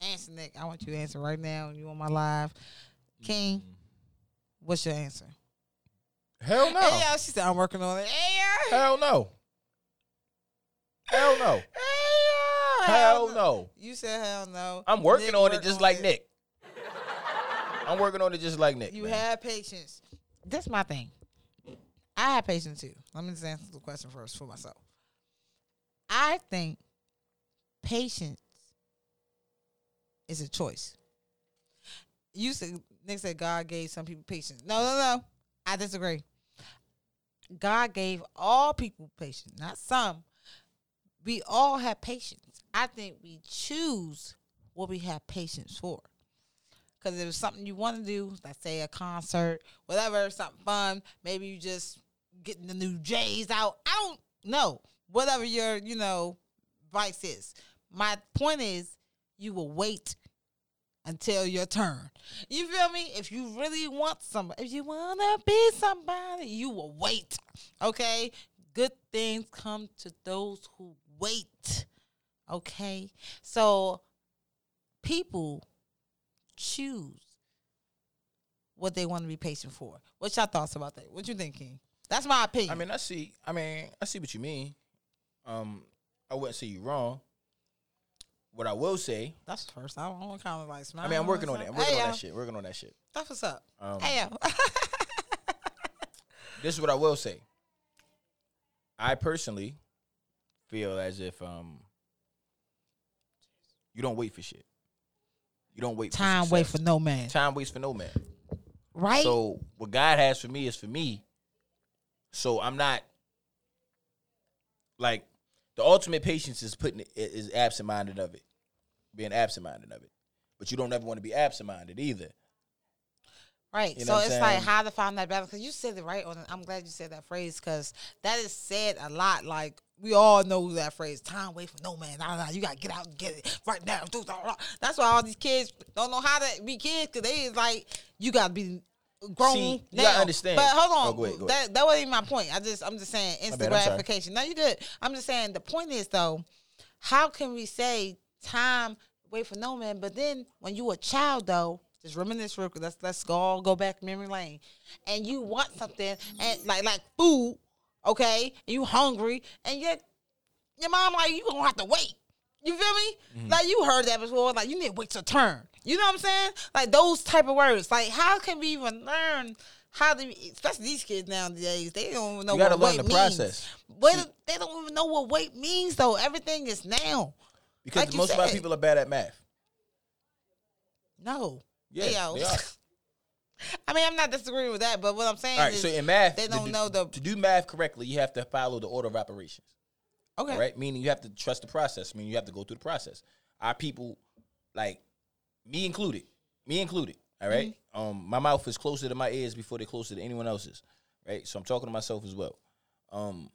Answer Nick. I want you to answer right now. You on my live, King. Mm-hmm. What's your answer? Hell no. Hey, yo, she said I'm working on it. Hey, yo. Hell no. Hell no. Hey, yo. Hell no. You said hell no. I'm working Nick on it just like it. Nick. I'm working on it just like Nick. You man. have patience. That's my thing. I have patience too. Let me just answer the question first for myself. I think patience is a choice. You said Nick said God gave some people patience. No, no, no. I disagree. God gave all people patience, not some. We all have patience. I think we choose what we have patience for. Because if it's something you want to do, let's say a concert, whatever, something fun, maybe you just getting the new J's out. I don't know. whatever your you know vice is. My point is, you will wait until your turn. You feel me? If you really want somebody, if you wanna be somebody, you will wait. Okay? Good things come to those who wait. Okay? So people choose what they want to be patient for. What's your thoughts about that? What you think, King? That's my opinion. I mean, I see. I mean, I see what you mean. Um, I wouldn't say you wrong. What I will say, that's the first. I don't kind of like smile. I mean, I'm working on it. I'm working Hey, on yo. that shit. Working on that shit. That's what's up. Um, hey, this is what I will say. I personally feel as if um you don't wait for shit. You don't wait. Time waits for no man. Time waits for no man. Right? So what God has for me is for me. So I'm not like the ultimate patience is putting it is absent minded of it, being absent minded of it. But you don't ever want to be absent minded either. Right. You know so it's like how to find that balance. Because you said it right on. I'm glad you said that phrase because that is said a lot. Like we all know that phrase. Time wait for no man. Nah, nah, you gotta get out and get it right now. That's why all these kids don't know how to be kids because they is like you gotta be grown See, now. gotta understand. But hold on. Oh, go ahead, go that that wasn't even my point. I just I'm just saying instant gratification. No, you good. I'm just saying the point is though, how can we say time wait for no man? But then when you a child though, just reminisce real quick. Let's let's go all go back memory lane, and you want something and like like food, okay? And you hungry, and yet your mom like you gonna have to wait. You feel me? Mm-hmm. Like you heard that before. Like you need to wait your turn. You know what I'm saying? Like those type of words. Like how can we even learn how to? Especially these kids nowadays, they don't even know You gotta what learn wait the means. process. Wait, they don't even know what wait means though. Everything is now. Because Like most of our people are bad at math. No. Yeah, They are. they are. I mean, I'm not disagreeing with that, but what I'm saying All right, is so in math, they don't do- know the to do math correctly, you have to follow the order of operations. okay. right? meaning you have to trust the process. Meaning you have to go through the process. Our people, like me included, me included. All right? Mm-hmm. um, my mouth is closer to my ears before they're closer to anyone else's. Right, so I'm talking to myself as well. Um,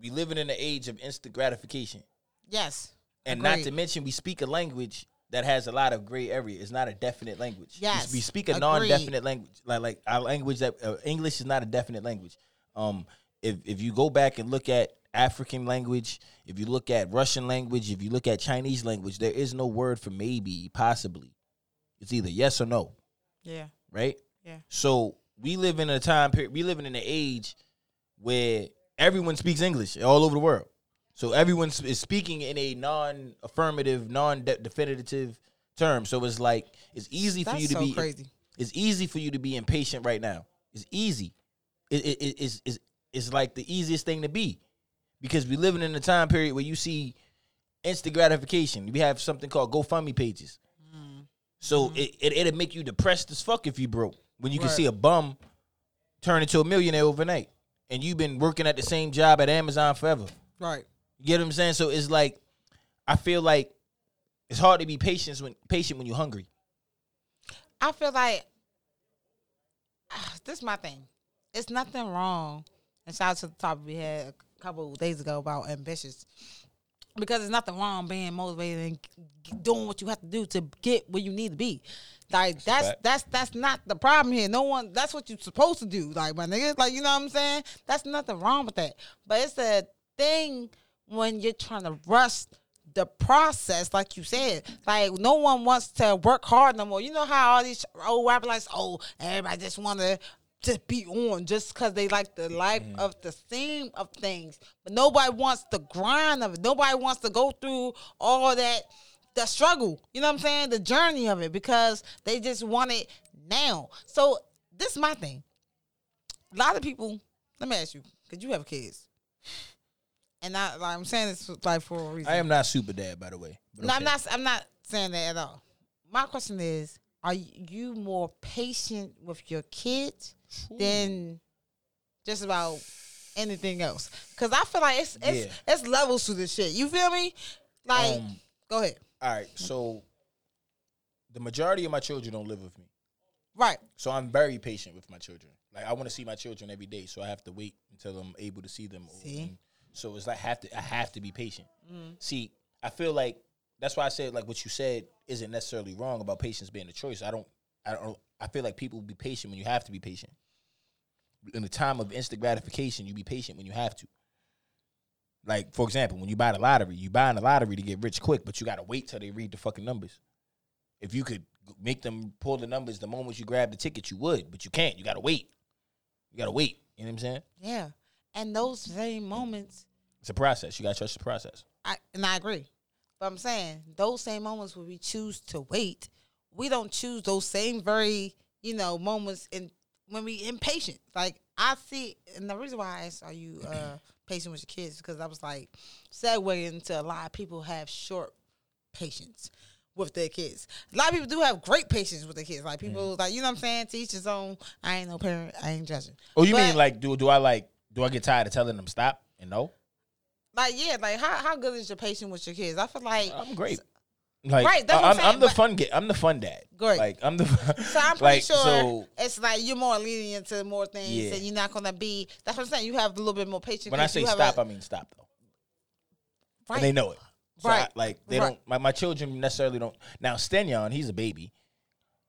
we living in an age of instant gratification, Yes. and not to mention we speak a language that has a lot of gray area. It's not a definite language. We- Yes, we speak a agreed. non-definite language. Like like our language that uh, English is not a definite language. Um, if if you go back and look at African language, if you look at Russian language, if you look at Chinese language, there is no word for maybe, possibly. It's either yes or no, Yeah. right? Yeah. So we live in a time period. We live in an age where everyone speaks English all over the world. So everyone is speaking in a non-affirmative, non-definitive term. So it's like it's easy for That's you to so be crazy. It's easy for you to be impatient right now. It's easy. It, it, it- it's, it's, it's like the easiest thing to be because we're living in a time period where you see instant gratification. We have something called GoFundMe pages. Mm. So mm-hmm. it, it it'll make you depressed as fuck if you broke when you can see a bum turn into a millionaire overnight, and you've been working at the same job at Amazon forever. Right. You get what I'm saying? So it's like I feel like it's hard to be patient when patient when you're hungry. I feel like this is my thing. It's nothing wrong. And shout out to the topic we had a couple of days ago about ambitious. Because there's nothing wrong being motivated and doing what you have to do to get where you need to be. Like that's fact. that's that's not the problem here. No one that's what you're supposed to do. Like my niggas, like you know what I'm saying? That's nothing wrong with that. But it's a thing when you're trying to rush the process, like you said. Like no one wants to work hard no more. You know how all these old rappers like, oh, everybody just wanna just be on just because they like the life mm-hmm. of the theme of things. But nobody wants the grind of it. Nobody wants to go through all that the struggle. You know what I'm saying? The journey of it because they just want it now. So this is my thing. A lot of people, let me ask you, because you have kids. And I like I'm saying this like for a reason. I am not super dad, by the way. No, I'm not. I'm not saying that at all. My question is: Are you more patient with your kids than just about anything else? Because I feel like it's it's Yeah. it's levels to this shit. You feel me? Like, Um, go ahead. All right, so the majority of my children don't live with me. Right. So I'm very patient with my children. Like I want to see my children every day, so I have to wait until I'm able to see them. See? So it's like have to I have to be patient. Mm-hmm. See, I feel like that's why I said like what you said isn't necessarily wrong about patience being a choice. I don't I don't I feel like people will be patient when you have to be patient. In the time of instant gratification, you be patient when you have to. Like, for example, when you buy the lottery, you buying the lottery to get rich quick, but you gotta wait till they read the fucking numbers. If you could make them pull the numbers the moment you grab the ticket, you would, but you can't. You gotta wait. You gotta wait. You know what I'm saying? Yeah. And those same moments, It's a process. You gotta trust the process. I and I agree. But I'm saying those same moments where we choose to wait, we don't choose those same very, you know, moments in when we impatient. Like I see and the reason why I asked are you uh patient with your kids because I was like segueing into a lot of people have short patience with their kids. A lot of people do have great patience with their kids. Like people like you know what I'm saying, teach his own I ain't no parent, I ain't judging. Oh, you But- mean like do do I like do I get tired of telling them stop and no? like yeah, like how how good is your patience with your kids? I feel like I'm great. Like Right, that's I'm, I'm I'm the fun get. I'm the fun dad. Great. Like I'm the. So I'm pretty like, sure So it's like you're more lenient to more things, Yeah. and you're not gonna be. That's what I'm saying. You have a little bit more patience. when I say stop, a- I mean stop though. right. And they know it. So Right. I, like they Right. don't. My, my children necessarily don't. Now Stenyon, he's a baby.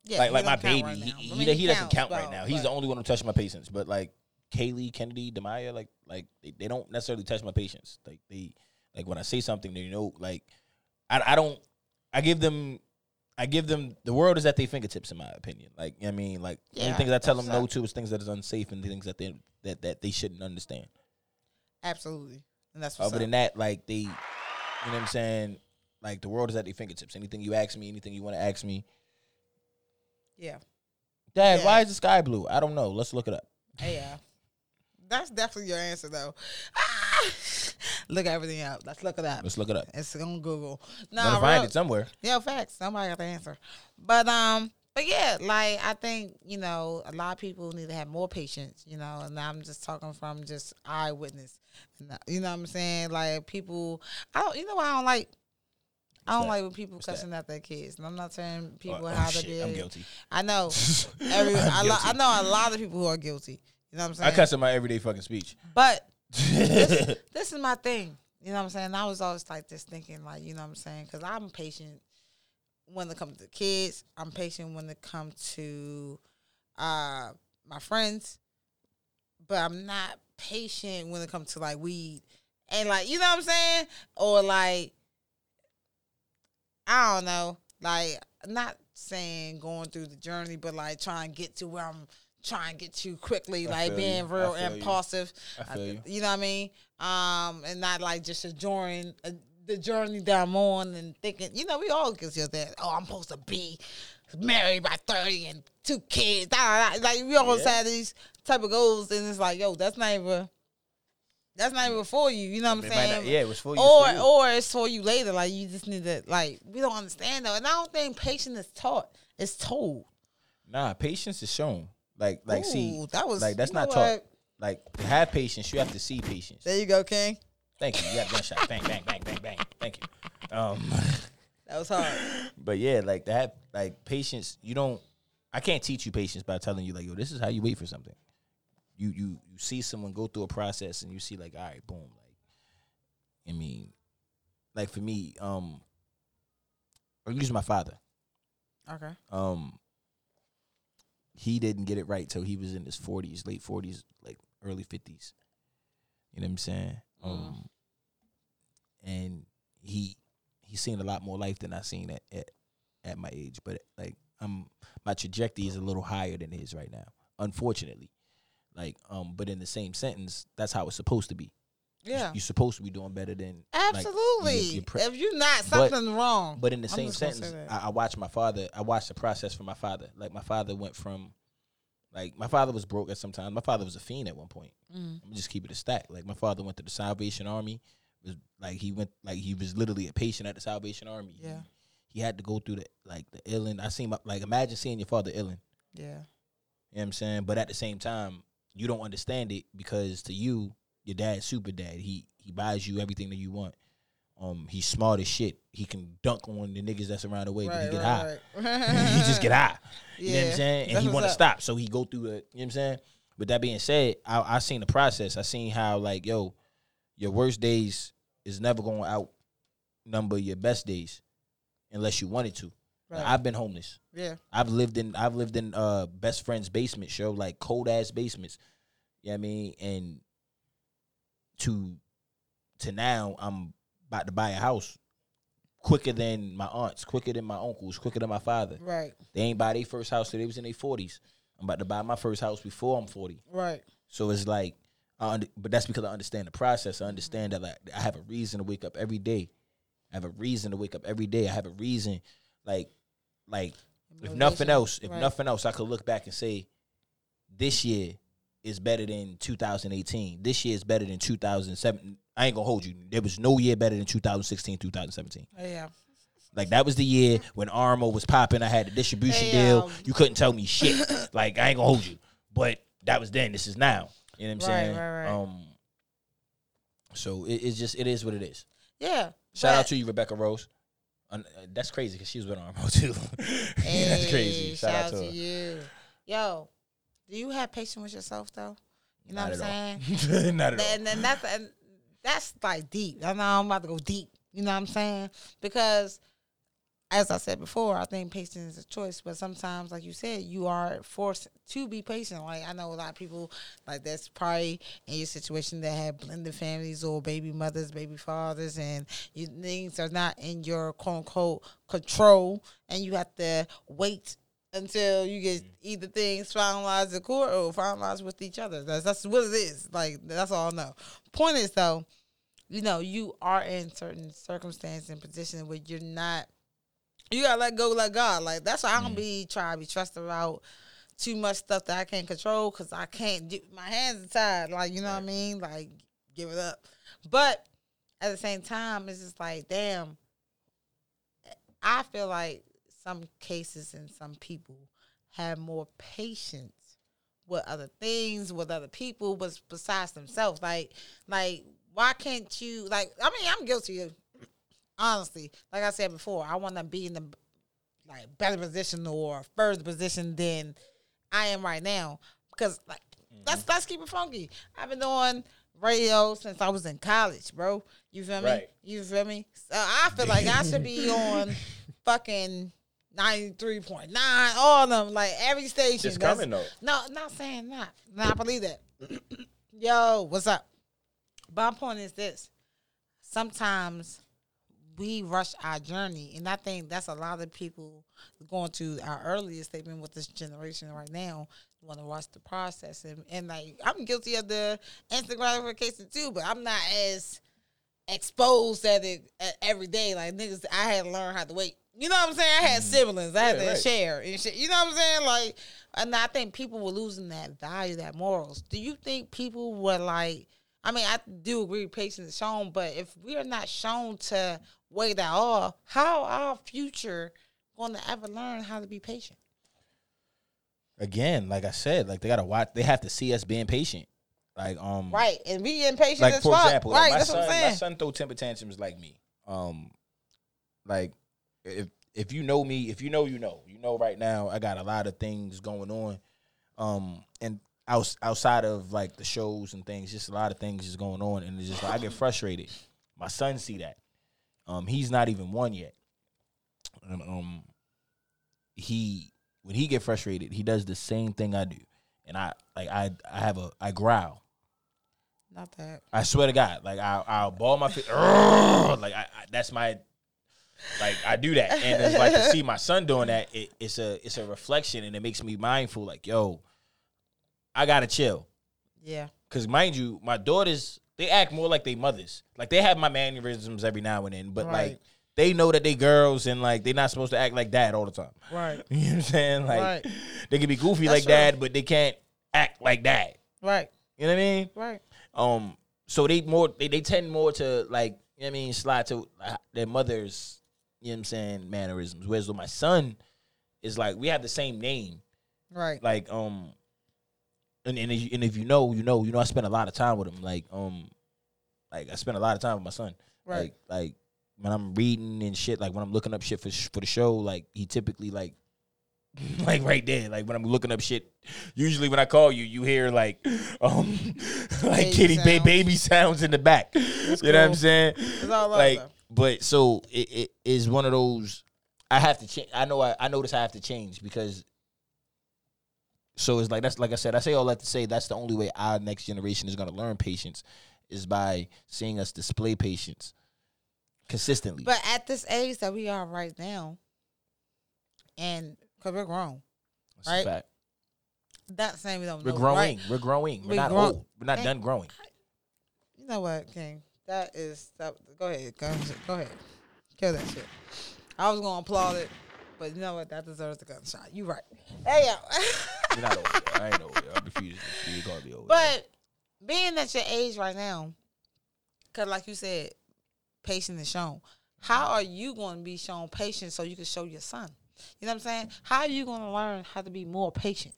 Yeah, like like my baby, right he, he, mean, he doesn't count right now. He's the only one who touched my patience. But like Kaylee, Kennedy, Demaya, like like they, they don't necessarily touch my patience. Like they like when I say something, they know. Like I I don't. I give them. I give them the world is at their fingertips, in my opinion. Like I mean, like the Yeah, things I tell them no to is things that is unsafe and things that they that that they shouldn't understand. Absolutely, and that's what's Other up. than that, like they, you know what I'm saying. Like the world is at their fingertips. Anything you ask me, anything you want to ask me, yeah, Dad, Yeah. why is the sky blue? I don't know. Let's look it up. Hey yeah. That's definitely your answer, though. Ah! look everything up. Let's look it up. Let's look it up. It's on Google. No, Gonna find it somewhere. Yeah, facts. Somebody got the answer. But um, but yeah, like I think you know a lot of people need to have more patience. You know, and I'm just talking from just eyewitness. Uh, You know what I'm saying? Like people, I don't. You know what I don't like. I don't that? like when people What's that? cussing at their kids. And I'm not telling people oh, how to shit, be. I'm guilty. I know. Every, I, lo- I know a lot of people who are guilty. You know what I'm saying? I cuss in my everyday fucking speech. But this, this is my thing. You know what I'm saying? I was always like this thinking, like, you know what I'm saying? Because I'm patient when it comes to kids. I'm patient when it comes to uh, my friends. But I'm not patient when it comes to like weed. And like, you know what I'm saying? Or like, I don't know. Like, not saying going through the journey, but like trying to get to where I'm trying to get you quickly, I like being you. Real you. impulsive. Feel you. You know what I mean? Um, and not like just enjoying uh, the journey that I'm on and thinking, you know, we all get that. Oh, I'm supposed to be married by thirty and two kids. Da. Like we all Yeah. have these type of goals, and it's like, yo, that's not even. That's not even for you. You know what I'm It saying? not- yeah, it was for you, Or for you. or it's for you later. Like you just need to like we don't understand though, and I don't think patience is taught. It's told. Nah, patience is shown. Like like see, that was- like that's not talk. what? Like have patience, you have to see patience. There you go, King. Thank you. You got gunshot. bang bang bang bang bang. Thank you. Um, That was hard. but yeah, like that. like patience, you don't. I can't teach you patience by telling you like, yo, this is how you wait for something. You you you see someone go through a process and you see like, all right, boom, like, I mean, like for me, um, I'll use my father. Okay. um he didn't get it right till he was in his 40s late 40s like early 50s you know what i'm saying? Um and he he's seen a lot more life than i've seen at, at at my age but like i'm my trajectory is a little higher than his right now unfortunately. Like um but in the same sentence that's how it's supposed to be Yeah. you're supposed to be doing better than like, Absolutely. your- your pre- if you're not, But- something wrong. but in the I'm same just gonna say sentence. I, I watched my father. I watched the process for my father. Like my father went from, like my father was broke at some time. My father was a fiend at one point. Mm. I'm just keep it a stack. Like my father went to the Salvation Army. Was like he went like he was literally a patient at the Salvation Army. Yeah. He, he had to go through the like the illing. I seen my like imagine seeing your father illing. yeah. You know what I'm saying? But at the same time, you don't understand it because to you, your dad's super dad. He he buys you everything that you want. Um, he's smart as shit. He can dunk on the niggas that's around the way, but he get right, high. right. he just get high. You know what Yeah. I'm saying? And That's he want to stop, so he go through the. You know what I'm saying? With that being said, I I seen the process. I seen how like yo, your worst days is never going to outnumber your best days, unless you wanted to. Like, Right. I've been homeless. Yeah. I've lived in I've lived in uh best friend's basement show, like cold ass basements. You know what I mean? And to to now I'm about to buy a house quicker than my aunts, quicker than my uncles, quicker than my father. Right. They ain't buy their first house till they was in their forties. I'm about to buy my first house before I'm forty. Right. So it's like, I under, but that's because I understand the process. I understand that like I have a reason to wake up every day. I have a reason to wake up every day. I have a reason, like, like if nothing else, if right. nothing else, I could look back and say, this year is better than 2018. This year is better than 2007. I ain't gonna hold you. There was no year better than 2016, 2017. Yeah. Like that was the year when Armo was popping. I had the distribution Hey, deal. um, You couldn't tell me shit. like I ain't gonna hold you. But that was then. This is now. You know what I'm Right, saying? right, right. Um. So it, it's just it is what it is. Yeah. Shout out to you, Rebecca Rose. Uh, that's crazy because she was with Armo too. that's crazy. Hey, Shout, out to, her. you. Yo, do you have patience with yourself though? You know Not what I'm saying? Not at all. And then that's and that's like deep. I know I'm about to go deep. You know what I'm saying? Because as I said before, I think patience is a choice, but sometimes, like you said, you are forced to be patient. Like I know a lot of people like that's probably in your situation that have blended families or baby mothers, baby fathers, and you things are not in your quote unquote control, and you have to wait until you get mm. either things finalized in court or finalized with each other. That's that's what it is. Like that's all I know. Point is though, you know, you are in certain circumstances and position where you're not you gotta let go, let God. Like that's why I don't mm. be trying to be trusted about too much stuff that I can't control because I can't do my hands are tied. Like you know what I mean? Like give it up. But at the same time, it's just like damn. I feel like some cases and some people have more patience with other things, with other people, but besides themselves. Like, like why can't you? Like, I mean, I'm guilty of honestly. Like I said before, I want to be in the like better position or further position than I am right now because like mm-hmm. let's let's keep it funky. I've been doing radio since I was in college, bro. You feel me? Right. You feel me? So I feel like I should be on fucking. 93.9 all of them like every station It's coming, though. no not saying not. No, I believe that. Yo what's up? My point is this. Sometimes we rush our journey and i think that's a lot of people going to our earlier statement with this generation right now want to rush the process and, and like i'm guilty of the instant gratification too but i'm not as exposed at it uh, every day like niggas i had to learn how to wait you know what i'm saying i had siblings i had Mm-hmm. Yeah, to right. share and shit you know what i'm saying like and i think people were losing that value that morals do you think people were like I mean, I do agree patience is shown, but if we are not shown to wait at all, how our future going to ever learn how to be patient? Again, like I said, like they gotta watch. They have to see us being patient. Like um, Right, and be impatient like as for fuck. example, like, right? my That's son, what I'm my son throw temper tantrums like me. Um, like if if you know me, if you know, you know, you know. Right now, I got a lot of things going on. Um, and outs, outside of like the shows and things, just a lot of things is going on, and it's just like I get frustrated. My son see that. Um, he's not even one yet. And um, he when he get frustrated, he does the same thing I do, and I like I I have a I growl. Not that. I swear to God, like I, I'll ball my feet. like I, I, that's my, like I do that, and it's like to see my son doing that. It, it's a, it's a reflection, and it makes me mindful. Like, yo, I gotta chill, Yeah. cause mind you, my daughters they act more like they mothers. Like they have my mannerisms every now and then, but like they know that they girls, and like they're not supposed to act like dad all the time. Right. You know what I'm saying? Like Right. they can be goofy That's like true. dad, but they can't act like dad. Right. You know what I mean? Right. Um, so they more they, they tend more to like you know what I mean slide to uh, their mother's you know what I'm saying mannerisms. Whereas with my son is like we have the same name. Right. Like um, and and if, you, and if you know you know you know I spend a lot of time with him. Like um, like I spend a lot of time with my son. Right. Like like when I'm reading and shit. Like when I'm looking up shit for sh- for the show. Like he typically like like right there. Like when I'm looking up shit. Usually when I call you, you hear like um like Baby kitty ba- baby sounds in the back. you know what I'm saying? It's all love, like but so it, it is one of those I have to change I know I, I notice I have to change because so it's like that's like I said, I say all that to say that's the only way our next generation is gonna learn patience is by seeing us display patience consistently. But at this age that we are right now, and because we're grown, That's right? fact. not saying we don't We're know, growing. right? We're growing. We're, We're not grow- old. We're not done growing. You know what, King? That is that. Go ahead, go, go ahead, kill that shit. I was gonna applaud it, but you know what? That deserves a gunshot. You right. Hey yo. You're not old. yet. I ain't old. yet. I refuse. You're gonna be old. But being at your age right now, because like you said, patience is shown. How are you going to be shown patience so you can show your son? You know what I'm saying? How are you going to learn how to be more patient?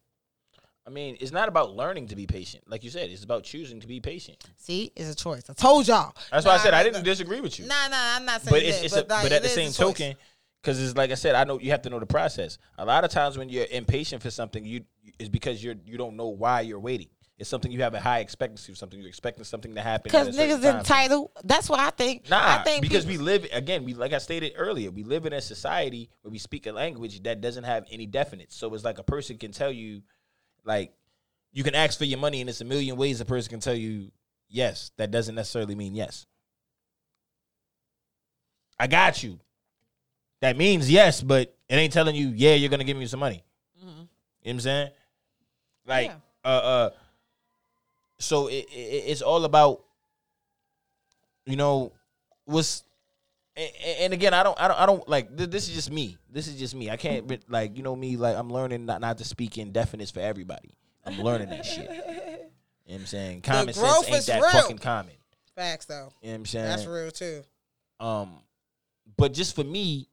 I mean, it's not about learning to be patient. Like you said, it's about choosing to be patient. See, it's a choice. I told y'all. That's why I said I didn't nah. disagree with you. Nah, nah, I'm not saying but that. it's, it's but, a, like, but at the same token, because it's like I said, I know you have to know the process. A lot of times when you're impatient for something, you is because you're you don't know why you're waiting. It's something you have a high expectancy of something. You're expecting something to happen. Because niggas entitled. That's what I think. Nah, I think because people- we live again. We like I stated earlier, we live in a society where we speak a language that doesn't have any definite. So it's like a person can tell you, like, you can ask for your money, and it's a million ways a person can tell you yes. That doesn't necessarily mean yes. I got you. That means yes, but it ain't telling you yeah. You're gonna give me some money. You know what I'm saying? Like, uh, uh. So it, it it's all about, you know, what's and, and again, I don't, I don't, I don't like. th- This is just me. This is just me. I can't re- like, you know, me. Like, I'm learning not not to speak in definites for everybody. I'm learning that shit. You know what I'm saying? Common sense ain't that real. fucking common. Facts though. You know what I'm saying? That's real too. Um, but just for me,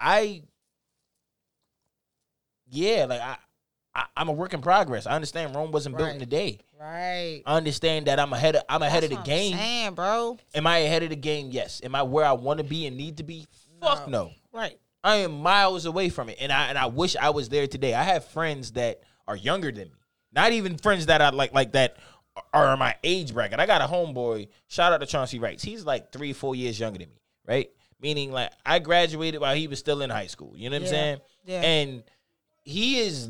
I, yeah, like I, I I'm a work in progress. I understand Rome wasn't built in a day. Right. I understand that I'm ahead of I'm ahead That's of the game. saying, bro. Am I ahead of the game? Yes. Am I where I want to be and need to be? Fuck no. Right. I am miles away from it, and I and I wish I was there today. I have friends that are younger than me, not even friends that I like like that are my age bracket. I got a homeboy. Shout out to Chauncey Wrights. He's like three, four years younger than me, right? Meaning like I graduated while he was still in high school. You know what Yeah. I'm saying? Yeah. And he is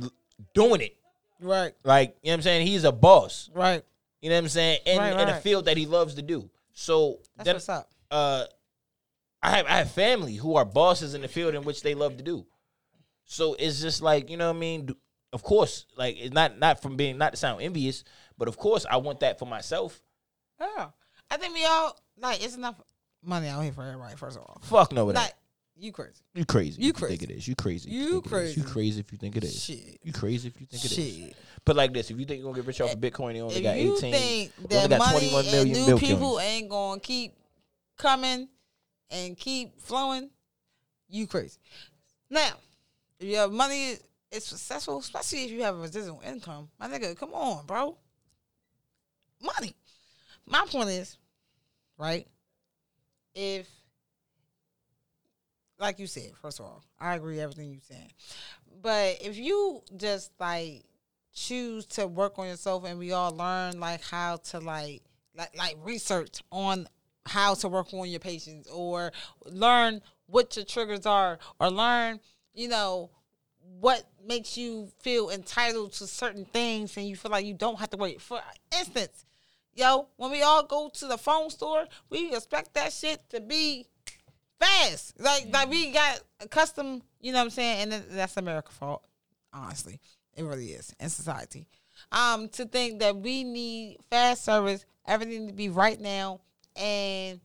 doing it. Right. Like you know what I'm saying? He's a boss. Right. You know what I'm saying? In, Right, in a field that he loves to do. So That's what's up. uh I have I have family who are bosses in the field in which they love to do. So it's just like, you know what I mean? Do- Of course, like it's not not from being not to sound envious, but of course I want that for myself. Yeah. I think we all like it's enough money out here for everybody. First of all, Fuck no with like that. You crazy. You crazy. you if think it is. You crazy. You it is. You crazy. crazy if you think it is. Shit. You crazy if you think it is. Shit. But like this, if you think you're gonna get rich off of eh, Bitcoin, you only If got you 18. think you only got money 21 and new milk people ain't gonna keep coming and keep flowing, you crazy. Now, if your money is, is successful, especially if you have a residual income, my nigga, come on, bro. Money. My point is, right? If like you said, first of all, I agree everything you saying. But if you just like choose to work on yourself and we all learn like how to like like like research on how to work on your patients or learn what your triggers are or learn, you know, what makes you feel entitled to certain things and you feel like you don't have to wait. For instance, yo, when we all go to the phone store, we expect that shit to be fast. Like like we got accustomed, you know what I'm saying? And that's America's fault, honestly. It really is in society. Um, to think that we need fast service, everything to be right now, and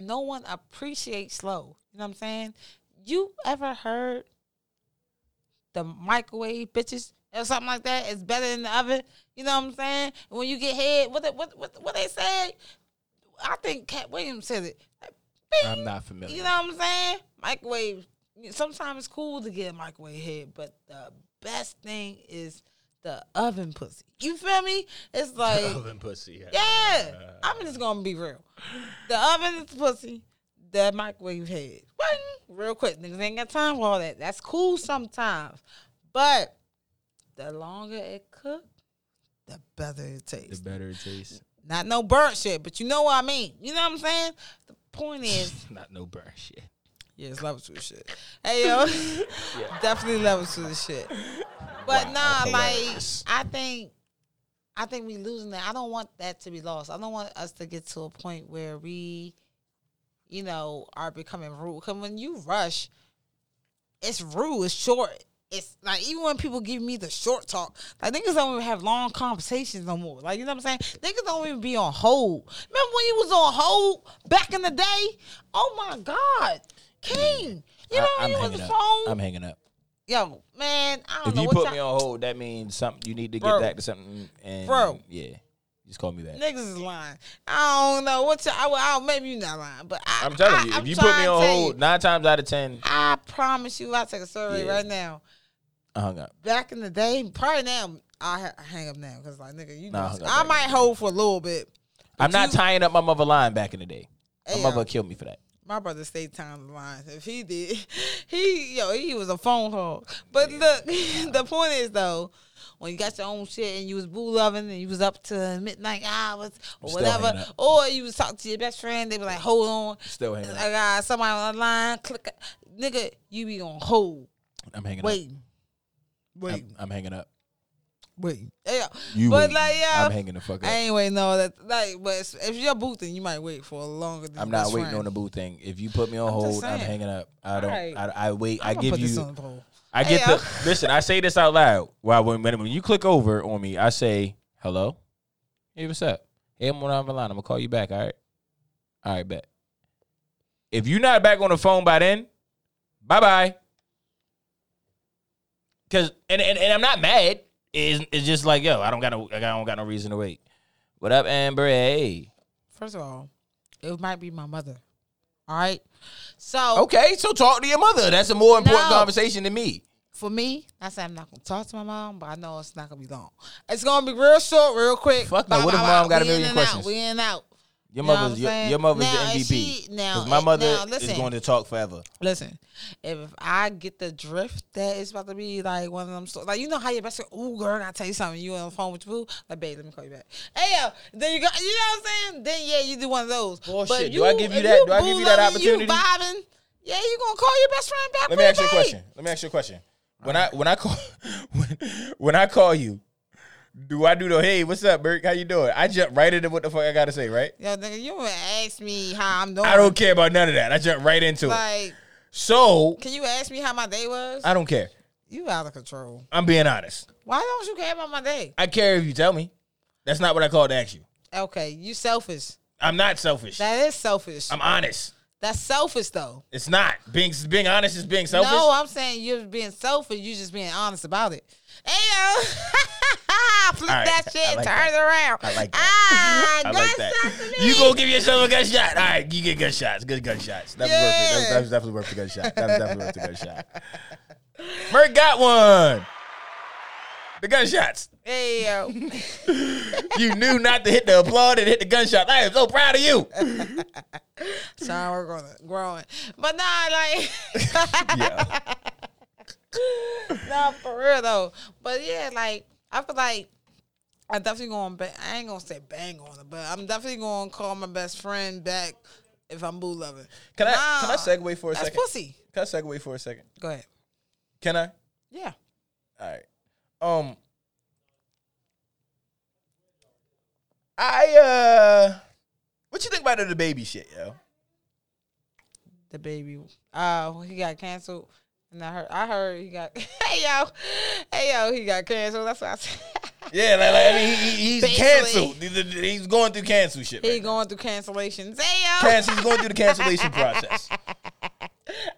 no one appreciates slow. You know what I'm saying? You ever heard the microwave bitches or something like that is better than the oven? You know what I'm saying? When you get head, what what what what they say? I think Katt Williams said it. I'm not familiar. You know what I'm saying? Microwave. Sometimes it's cool to get a microwave head, but the best thing is the oven pussy. You feel me? It's like Oven pussy. yeah. yeah. I'm just gonna be real. The oven is pussy. The microwave head. Real quick. Niggas ain't got time for all that. That's cool sometimes, but the longer it cook, the better it tastes. The better it tastes. Not no burnt shit, but you know what I mean. You know what I'm saying? The point is, Not no burn shit. yeah, it's level two shit. Hey yo, definitely level two shit. But nah, like. I think, I think we losing that. I don't want that to be lost. I don't want us to get to a point where we, you know, are becoming rude. Because when you rush, it's rude. It's short. It's like even when people give me the short talk, like niggas don't even have long conversations no more. Like you know what I'm saying? Niggas don't even be on hold. Remember when you was on hold back in the day? Oh my God, King. You know I, when am you was hanging up. phone? I'm hanging up. Yo, man, I don't If know you what put y'all- me on hold, that means something. You need to get Bro. back to something. And Bro. yeah, just call me back. Niggas is lying. I don't know what you. I, I, maybe you not lying, but I, I'm telling I, you, I'm if you put me on hold, you, nine times out of ten, I promise you, I take a survey Yeah. right now. I hung up. Back in the day, probably now I hang up now because like nigga, you. Nah, I know, hung I might hold for a little bit. I'm not you- tying up my mother line back in the day. My mother yo. killed me for that. My brother stayed time the line. If he did, he yo he was a phone hog. But look, the point is though, when you got your own shit and you was boo loving and you was up to midnight hours or Still whatever, or you was talking to your best friend, they be like, hold on, Still hanging I got somebody on the line. Click, nigga, you be on hold, I'm hanging waiting, up. Waiting, I'm, I'm hanging up. Wait, Yeah, You but like yeah, I'm hanging the fuck up. I ain't waiting no that like, but if you're booting, you might wait for a longer. I'm not waiting friend. on the boo thing. If you put me on I'm hold, I'm hanging up. I don't. Alright. I, I wait. I I'ma give you. on the poll. I get the listen. I say this out loud. While when, when when you click over on me, I say hello. Hey, what's up? Hey, I'm on the line. I'm gonna call you back. All right. All right, bet. If you're not back on the phone by then, bye bye. Cause and, and and I'm not mad. It's, it's just like yo, I don't got no, I don't got no reason to wait. What up, Amber? Hey. First of all, it might be my mother. All right. So Okay, so talk to your mother. That's a more important No. conversation than me. for me, I said I'm not gonna talk to my mom, but I know it's not gonna be long. It's gonna be real short, real quick. Fuck no, Blah, what blah, if mom got a We million in and out. questions? We in and out. Your You mother's your, your mother's Now, the MVP. she- now, my mother now, is going to talk forever. Listen, if I get the drift that it's about to be like one of them, sto- like you know how your best friend, oh girl, I tell you something. You on the phone with boo, like babe, let me call you back. Hey yo, then you got, you know what I'm saying? Then yeah, you do one of those. Bullshit. But Do I give you that- do I give you that opportunity? You vibing, yeah, you gonna call your best friend back. Let me ask you a question. Let me ask you a question. When I when I call when, when I call you, do I do the hey, what's up, Bert? How you doing? I jump right into what the fuck I gotta say, right? Yo, nigga, you wanna ask me how I'm doing? I don't care about none of that. I jump right into it. Like, So can you ask me how my day was? I don't care. you out of control. I'm being honest. Why don't you care about my day? I care if you tell me. That's not what I called to ask you. Okay, you selfish. I'm not selfish. That is selfish. I'm honest. That's selfish though. It's not being being honest is being selfish. No, I'm saying you're being selfish. You're just being honest about it. Hey, yo. flip right, that shit, like turn that. it around. I like that. Ah, I like that. gunshots to me. You gonna give yourself a gunshot? All right, you get gunshots. Good gunshots. That's worth it. That's, Yeah. that's definitely worth the gunshot. That's definitely worth the gunshot. Merc got one. The gunshots. Hey, yo. You knew not to hit the applaud and hit the gunshot. I am so proud of you. Sorry, we're going to growing. But nah, like, Yeah. nah, for real though. But yeah, like, I feel like I definitely going to, I ain't going to say bang on it, but I'm definitely going to call my best friend back if I'm boo loving. Can I can I Nah, segue for a That's second? pussy. Can I segue for a second? Go ahead. Can I? Yeah. All right. Um. I uh. What you think about DaBaby shit, yo? DaBaby. Uh, he got canceled, and I heard. I heard he got. hey yo, hey yo, he got canceled. That's what I said. Yeah, like, like I mean, he, he- he's Basically. canceled. He's, going through cancel shit. he right now. going through cancellations. Hey yo, Cancel, he's going through the cancellation process.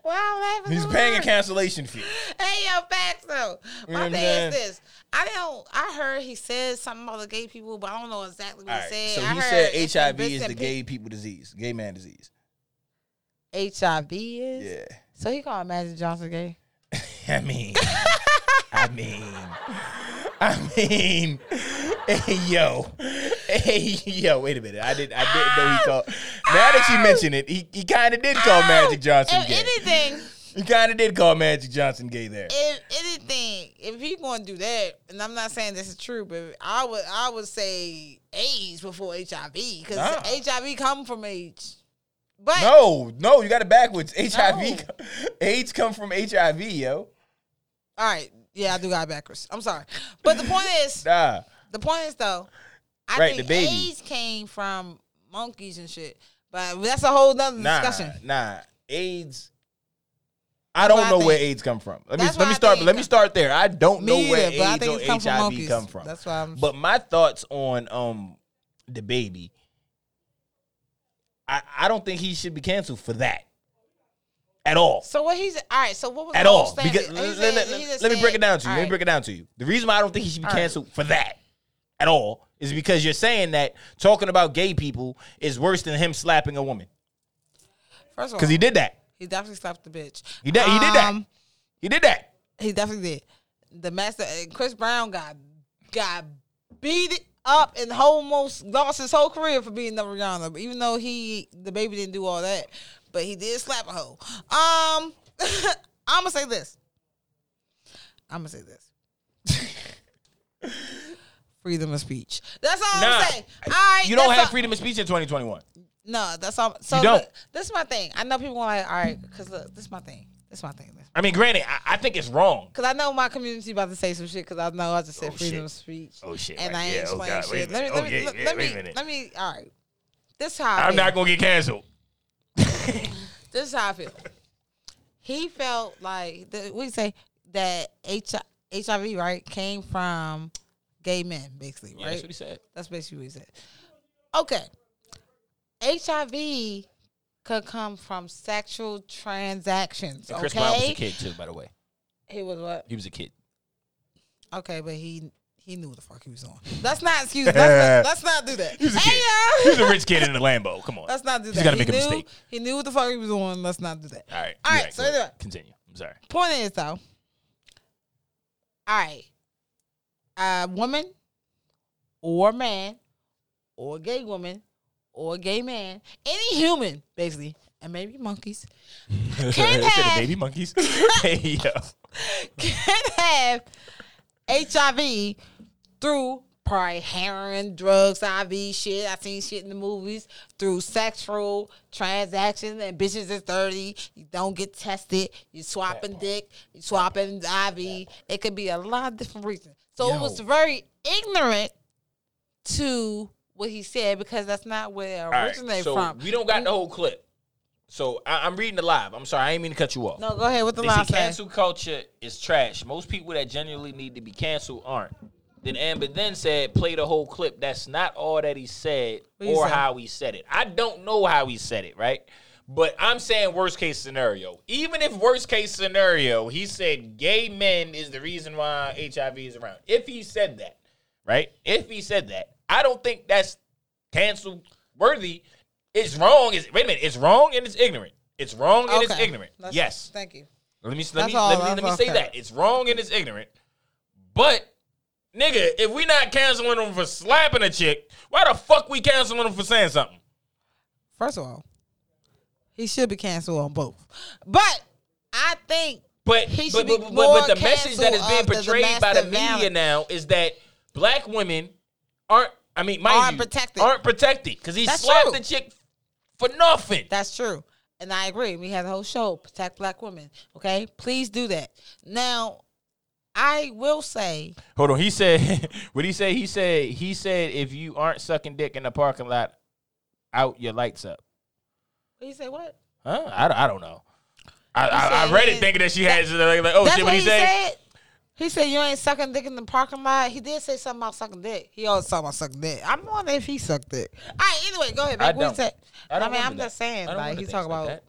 wow, laughing. He's paying a cancellation fee. Hey yo, facts though. My thing is this. I don't. I heard he said something about the gay people, but I don't know exactly what All he said. So I he said HIV is the gay people disease, gay man disease. HIV is. Yeah. So he called Magic Johnson gay. I mean, I mean, I mean, hey, yo, Hey, yo, wait a minute. I didn't. I didn't know he called. Now that you mention it, he, he kind of did call Magic Johnson If gay. anything, He kind of did call Magic Johnson gay there. if anything, if he going to do that, and I'm not saying this is true, but I would I would say AIDS before HIV because Nah. HIV come from AIDS. But No, no, you got it backwards. HIV, No. AIDS come from HIV, yo. all right, yeah, I do got it backwards. I'm sorry, but the point is, Nah, the point is though, I Right, think. AIDS came from monkeys and shit. But that's a whole nother nah, discussion. nah. AIDS. I don't what I know where. AIDS come from. Let me let me I start. Let me start there. I don't know where either, AIDS or come from HIV monkeys. come from. That's why I'm. But my thoughts on um DaBaby, I I don't think he should be canceled for that at all. so what he's all right. So what was At all. Because let, let- let- let me break it down to you. all Let me break it down to you. The reason why I don't think he should be All right. canceled for that at all is because you're saying that talking about gay people is worse than him slapping a woman. First of all, Because he did that. He definitely slapped the bitch. He did- he did that. Um, He did that. He definitely did. The master and Chris Brown got got beat up and almost lost his whole career for being number Rihanna. But even though he DaBaby didn't do all that, but he did slap a hoe. Um, I'm gonna say this. I'm gonna say this. Freedom of speech. That's all Nah. I'm saying. All right, You don't have all- freedom of speech in 2021. No, that's all. So You don't. look, this is my thing. I know people are like, all right, because look, this is my thing. This is my thing. I mean, granted, I, I think it's wrong. Cause I know my community about to say some shit. Cause I know I just said Oh, freedom shit. of speech. Oh, shit. And Right, I ain't yeah. Oh, God. Shit. Let me, let Oh, me, yeah, let, yeah, let me, let me. All right. This is how I I'm feel. not going to get canceled. This is how I feel. He felt like the, you say that H, HIV right came from gay men, basically, right? that's what he said. That's basically what he said. Okay. HIV could come from sexual transactions. And Chris okay. Brown was a kid, too, by the way. He was what? He was a kid. Okay, but he he knew what the fuck he was on. That's not excuse. Let's not, let's not do that. He was a Hey, kid. yo! He was a rich kid in a Lambo. Come on. Let's not do He's that. gotta He make a knew- mistake. He knew what the fuck he was on. Let's not do that. All right. All right. So anyway, Continue. I'm sorry. point is though. All right, a woman, or man, or a gay woman, or a gay man, any human basically, and maybe monkeys can have baby monkeys. hey, can have HIV through probably heroin, drugs, IV shit. I seen shit in the movies through sexual transactions and bitches is 30. You don't get tested. You swapping dick. You swapping IV. It could be a lot of different reasons. So it was very ignorant to what he said because that's not where it All right, originated so from. we don't got the whole clip. So I, I'm reading the live. I'm sorry, I ain't mean to cut you off. No, go ahead with the They say last say. cancel culture is trash. Most people that genuinely need to be canceled aren't. Then Amber then said, play the whole clip. That's not all that he said What or said? how he said it. I don't know how he said it, right? But I'm saying worst case scenario. Even if worst case scenario, he said gay men is the reason why HIV is around. If he said that, right? If he said that, I don't think that's cancel worthy. It's wrong. It's, wait a minute. It's wrong and it's ignorant. It's wrong and it's Okay. ignorant. That's- yes. Thank you. Let me let me let me, let me say that it's wrong and it's ignorant. But nigga, if we not canceling them for slapping a chick, why the fuck we canceling them for saying something? First of all, he should be canceled on both. But I think But He but, should be but, but, but the message that is being of the portrayed by the media violence. now is that black women aren't. I mean, mind Aren't you, protected. Aren't protected because he That's slapped true. the chick for nothing. that's true. And I agree. We had a whole show, Protect Black Women. Okay? Please do that. Now, I will say, Hold on. He said, what he say? He said, he said, if you aren't sucking dick in the parking lot, out your lights up. you say what? Huh? I, I don't know. I, I, I read it thinking that she had like, like oh shit. what What he, he said. He said you ain't sucking dick in the parking lot. He did say something about sucking dick. He always talk about sucking dick. I'm wondering if he sucked dick. All right, anyway, go ahead. I Babe. What you don't. say? I I, don't mean, I'm wonder just saying, like he talk about that.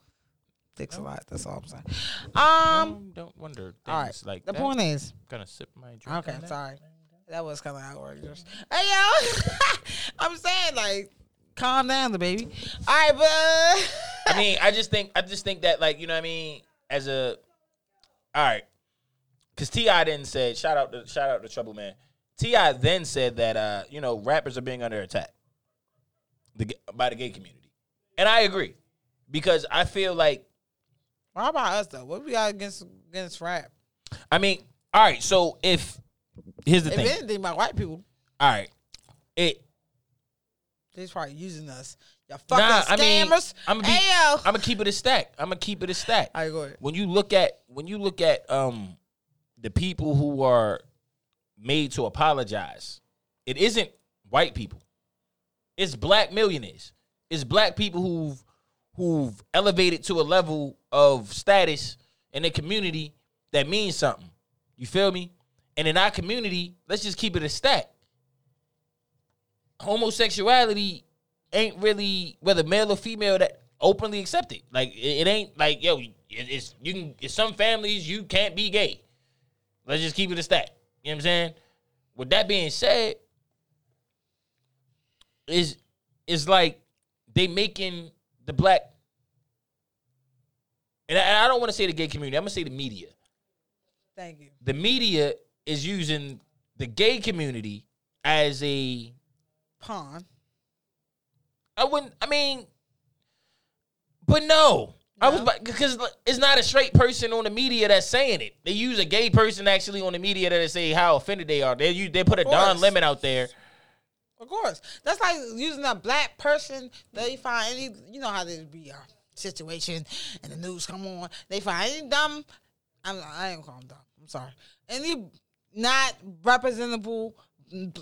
dicks a lot. That's all I'm saying. Um, Um, don't wonder all right. like the that. point is, I'm gonna sip my drink. Okay, on that. sorry. That was kind of outrageous. Hey yo, I'm saying like, calm down, DaBaby. All right, but I mean, I just think I just think that like you know what I mean as a all right, because T.I. then said shout out to shout out to Trouble Man. T.I. then said that uh you know rappers are being under attack. the by the gay community, and I agree because I feel like How about us though? What we got against against rap? I mean, all right. So if here's the If thing, if anything, about white people, all right, it they's probably using us. Y'all fucking nah. I mean, scammers. I'm gonna. I'm gonna keep it a stack. I'm gonna keep it a stack. All right, go ahead. when you look at when you look at um the people who are made to apologize, it isn't white people. It's black millionaires. It's black people who've who've elevated to a level of status in the community that means something. You feel me? And in our community, let's just keep it a stack. Homosexuality ain't really whether male or female that openly accepted. Like it, ain't like yo, it, it's you can. In some families you can't be gay. Let's just keep it a stack. You know what I'm saying? With that being said, is is like they making the black and I, and I don't want to say the gay community. I'm gonna say the media. Thank you. The media is using the gay community as a Pawn. I wouldn't. I mean, but no, I was because it's not a straight person on the media that's saying it. They use a gay person actually on the media that say how offended they are. They use, they put a Don. Lemon out there. Of course. That's like using a black person. They find any, you know how there be a situation and the news come on. They find any dumb, I'm, I ain't call them dumb. I'm sorry. Any not representable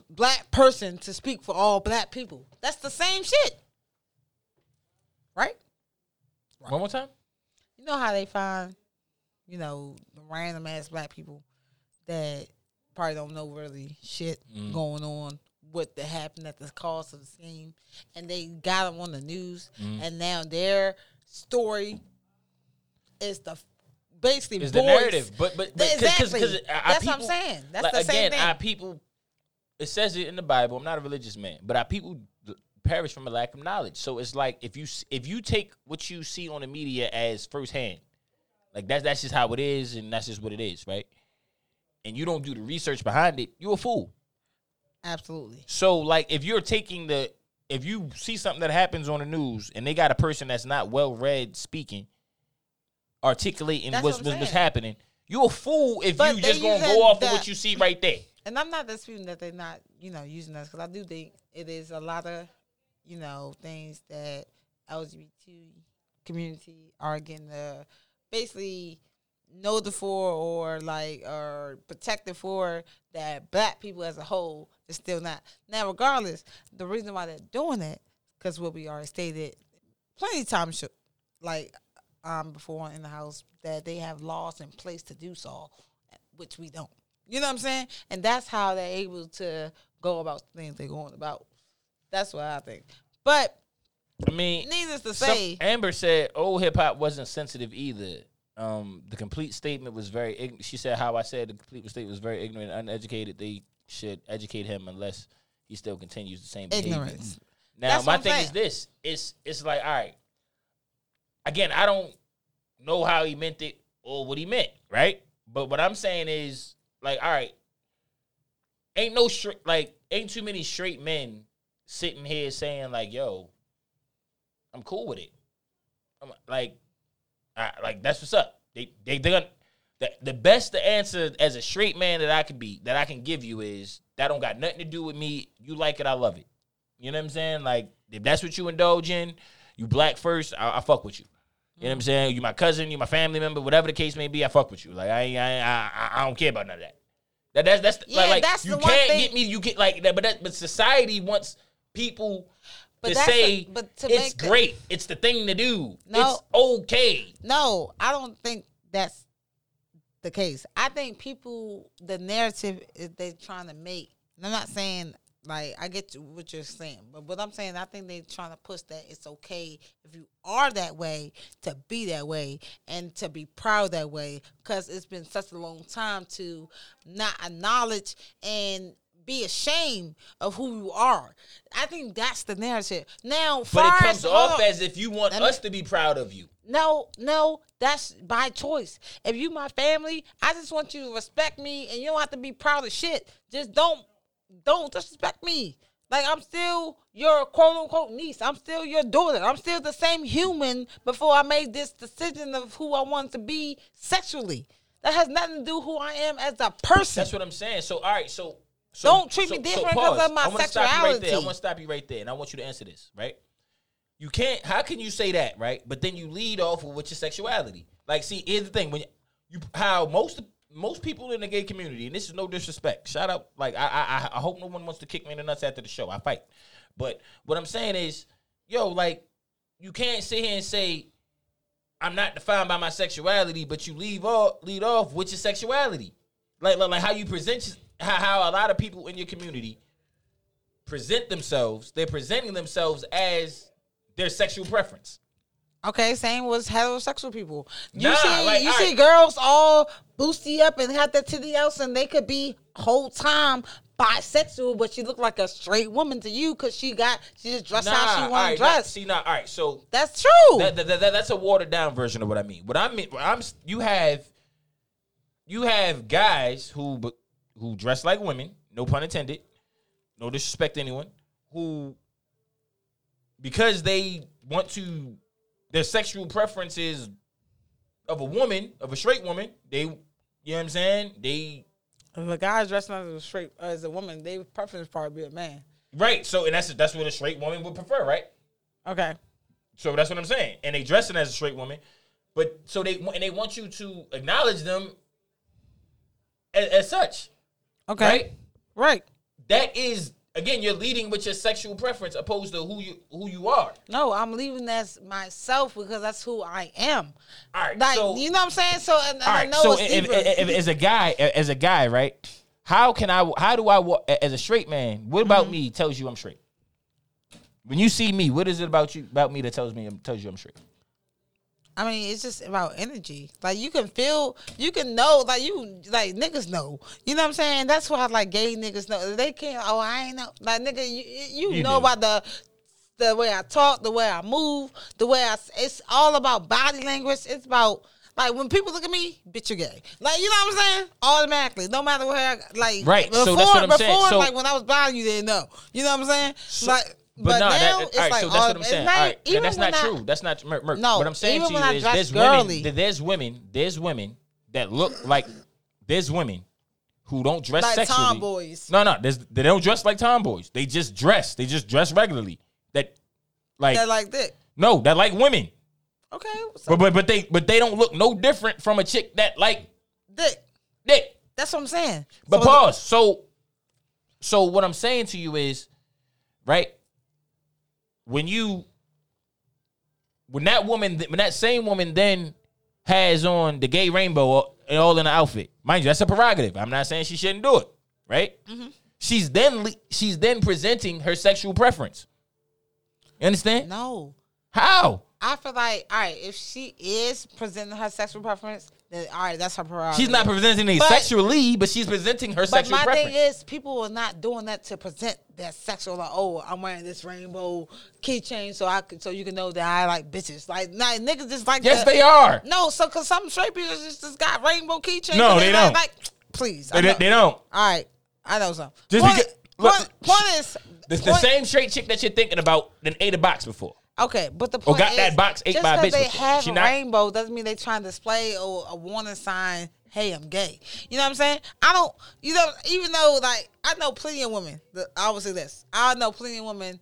black person to speak for all black people. That's the same shit. Right? One more time. You know how they find, you know, random ass black people that probably don't know really shit mm. going on, what that happened at the cause of the scheme, and they got them on the news, mm. and now their story is the basically Is the narrative, but but, but exactly. Cause, cause That's what I'm saying. That's like, the again, same thing. our people. It says it in the Bible. I'm not a religious man, but our people perish from a lack of knowledge. So it's like if you if you take what you see on the media as firsthand, like that's that's just how it is, and that's just what it is, right? And you don't do the research behind it, you're a fool. Absolutely. So like if you're taking the if you see something that happens on the news and they got a person that's not well read speaking, articulating what's what what's happening, you're a fool if But you just gonna go off of what you see right there. And I'm not disputing that they're not, you know, using us because I do think it is a lot of, you know, things that LGBT community are getting uh, basically noted for or like or protected for that black people as a whole is still not. Now, regardless, the reason why they're doing it because what we already stated plenty of times, like um before in the house, that they have laws in place to do so, which we don't. You know what I'm saying? And that's how they're able to go about things they're going about. That's what I think. But I mean, needless to say, Amber said old hip hop wasn't sensitive either. Um, the complete statement was very. Ign- she said how I said the complete statement was very ignorant, and uneducated. They should educate him unless he still continues the same behavior. ignorance. Now That's my thing is this: it's it's like all right. Again, I don't know how he meant it or what he meant, right? But what I'm saying is like, all right, ain't no straight like ain't too many straight men sitting here saying like, yo, I'm cool with it. I'm like, I, like that's what's up. They they they gonna the, the best the answer as a straight man that I can be that I can give you is that don't got nothing to do with me. You like it, I love it. You know what I'm saying? Like if that's what you indulge in, you black first, I, I fuck with you. You know what I'm mm. saying? You my cousin, you my family member, whatever the case may be, I fuck with you. Like I I I, I, don't care about none of that. That that's that's Yeah, like, that's you the one can't thing- get me. You get like that, but that, but society wants people But to say a- but to it's great. It's the thing to do. No. It's okay. No, I don't think that's the case. I think people, the narrative is they're trying to make. and I'm not saying like I get what you're saying, but what I'm saying, I think they're trying to push that it's okay if you are that way to be that way and to be proud that way because it's been such a long time to not acknowledge and be ashamed of who you are. I think that's the narrative. Now, But it comes as, off as if you want us to be proud of you. No, no, that's by choice. If you my family, I just want you to respect me, and you don't have to be proud of shit. Just don't, don't disrespect me. Like I'm still your quote unquote niece. I'm still your daughter. I'm still the same human before I made this decision of who I want to be sexually. That has nothing to do who I am as a person. That's what I'm saying. So all right, so, so Don't treat me different 'cause pause. of my I you right there. I sexuality. want to stop you right there, and I want you to answer this. Right? You can't. How can you say that? Right? But then you lead off with your sexuality. Like, see, here's the thing: when you, you how most most people in the gay community, and this is no disrespect. Shout out, like I I I hope no one wants to kick me in the nuts after the show. I fight, but what I'm saying is, yo, like you can't sit here and say. I'm not defined by my sexuality, but you leave off lead off with your sexuality, like like, like how you present your- how, a lot of people in your community present themselves. They're presenting themselves as their sexual preference. Okay, same was heterosexual people. You Nah, see, like, you see right. girls all boosty up and have that titty out, and they could be whole time bisexual, but she look like a straight woman to you because she got she just dressed how she want right, to dress. See, now, all right. So That's true. that, that, that- that's a watered down version of what I mean. What I mean, what I'm you have you have guys who but who dress like women. No pun intended. No disrespect to anyone who because they want to their sexual preferences of a woman of a straight woman. They you know what I'm saying. They if a guy's dressing as a straight as a woman, they preference probably be a man. right. So and that's that's what a straight woman would prefer, right? Okay. So that's what I'm saying. And they dressing as a straight woman, but so they and they want you to acknowledge them as, as such, Okay. right? Right. That is again, you're leading with your sexual preference opposed to who you who you are. No, I'm leaving as myself because that's who I am. All right, Like so you know what I'm saying? So and, and all I know so it's if, if- if- as a guy, as a guy, right? How can I? How do I? As a straight man, what Mm-hmm. about me tells you I'm straight? When you see me, what is it about you about me that tells me tells you I'm straight? I mean, it's just about energy. Like you can feel, you can know, like you, like niggas know. You know what I'm saying? That's why like gay niggas know. They can't. Oh, I ain't know. Like nigga, you, you, You know do. about the the way I talk, the way I move, the way I. It's all about body language. It's about. Like when people look at me, bitch, you're gay. Like you know what I'm saying? Automatically, no matter where, I, like Right, Before, so that's what I'm before, saying. So- like when I was blind, you didn't know. You know what I'm saying? like, but, no, now that, it's all right, like so that's what uh, I'm saying. not- all right, even that's not I- true. That's not Merc. Merc. No, what I'm saying to you is there's girly. women, there's women, there's women that look like there's women who don't dress Like sexually. tomboys. No, no, there's, they don't dress like tomboys. They just dress. They just dress regularly. That like That like that. no, that like women. Okay, so But but but they but they don't look no different from a chick that like dick. dick. That's what I'm saying. But So- pause. So, so what I'm saying to you is, right? When you, when that woman, when that same woman then has on the gay rainbow all- all in the outfit, mind you, that's a prerogative. I'm not saying she shouldn't do it, right? Mm-hmm. She's then she's then presenting her sexual preference. You understand? No. How? I feel like, all right, if she is presenting her sexual preference, then all right, that's her prerogative. She's not presenting it But- sexually, but she's presenting her But sexual my preference. thing is, people are not doing that to present their sexual. Like, oh, I'm wearing this rainbow keychain, so I could, so you can know that I like bitches. Like, nah, niggas just like. yes, the- they are. No, so because some straight people just, just got rainbow keychains. No, they like- don't. Like, please, I They, know. they don't. All right, I know some. Just point, because- look, point, point is, The, the point- same straight chick that you're thinking about that ate a box before. Okay, but the Or point got is, that box just by bitch they have She a not- rainbow doesn't mean they trying to display a, a warning sign. Hey, I'm gay. You know what I'm saying? I don't. You know, even though like I know plenty of women. That, I will say this. I know plenty of women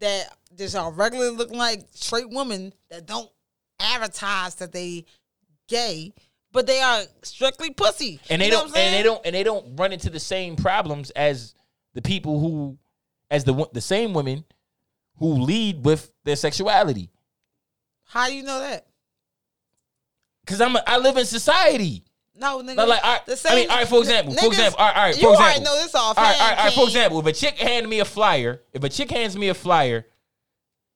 that just are regularly looking like straight women that don't advertise that they gay, but they are strictly pussy. And they You know don't and they don't and they don't run into the same problems as the people who as the the same women who lead with their sexuality. How do you know that? Cuz I'm a, I live in society. No, nigga. Like, like, all right, the I mean, all right, for example, for example, all right, all right, for you example. already know this off. All right, all right, all right, for example, if a chick hands me a flyer, if a chick hands me a flyer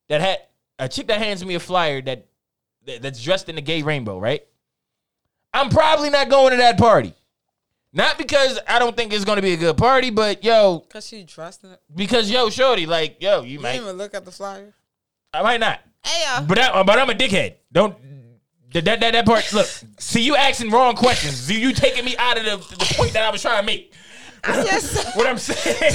that had a chick that hands me a flyer that, that that's dressed in the gay rainbow, right? I'm probably not going to that party. Not because I don't think it's going to be a good party, but yo, Cause she dressed in it. because yo, shorty, like yo, you You might, even look at the flyer. I might not, Hey, uh, but I, but I'm a dickhead. Don't. That, that, that, that part, look, see you asking wrong questions. See you taking me out of the, the point that I was trying to make. I'm just what I'm saying,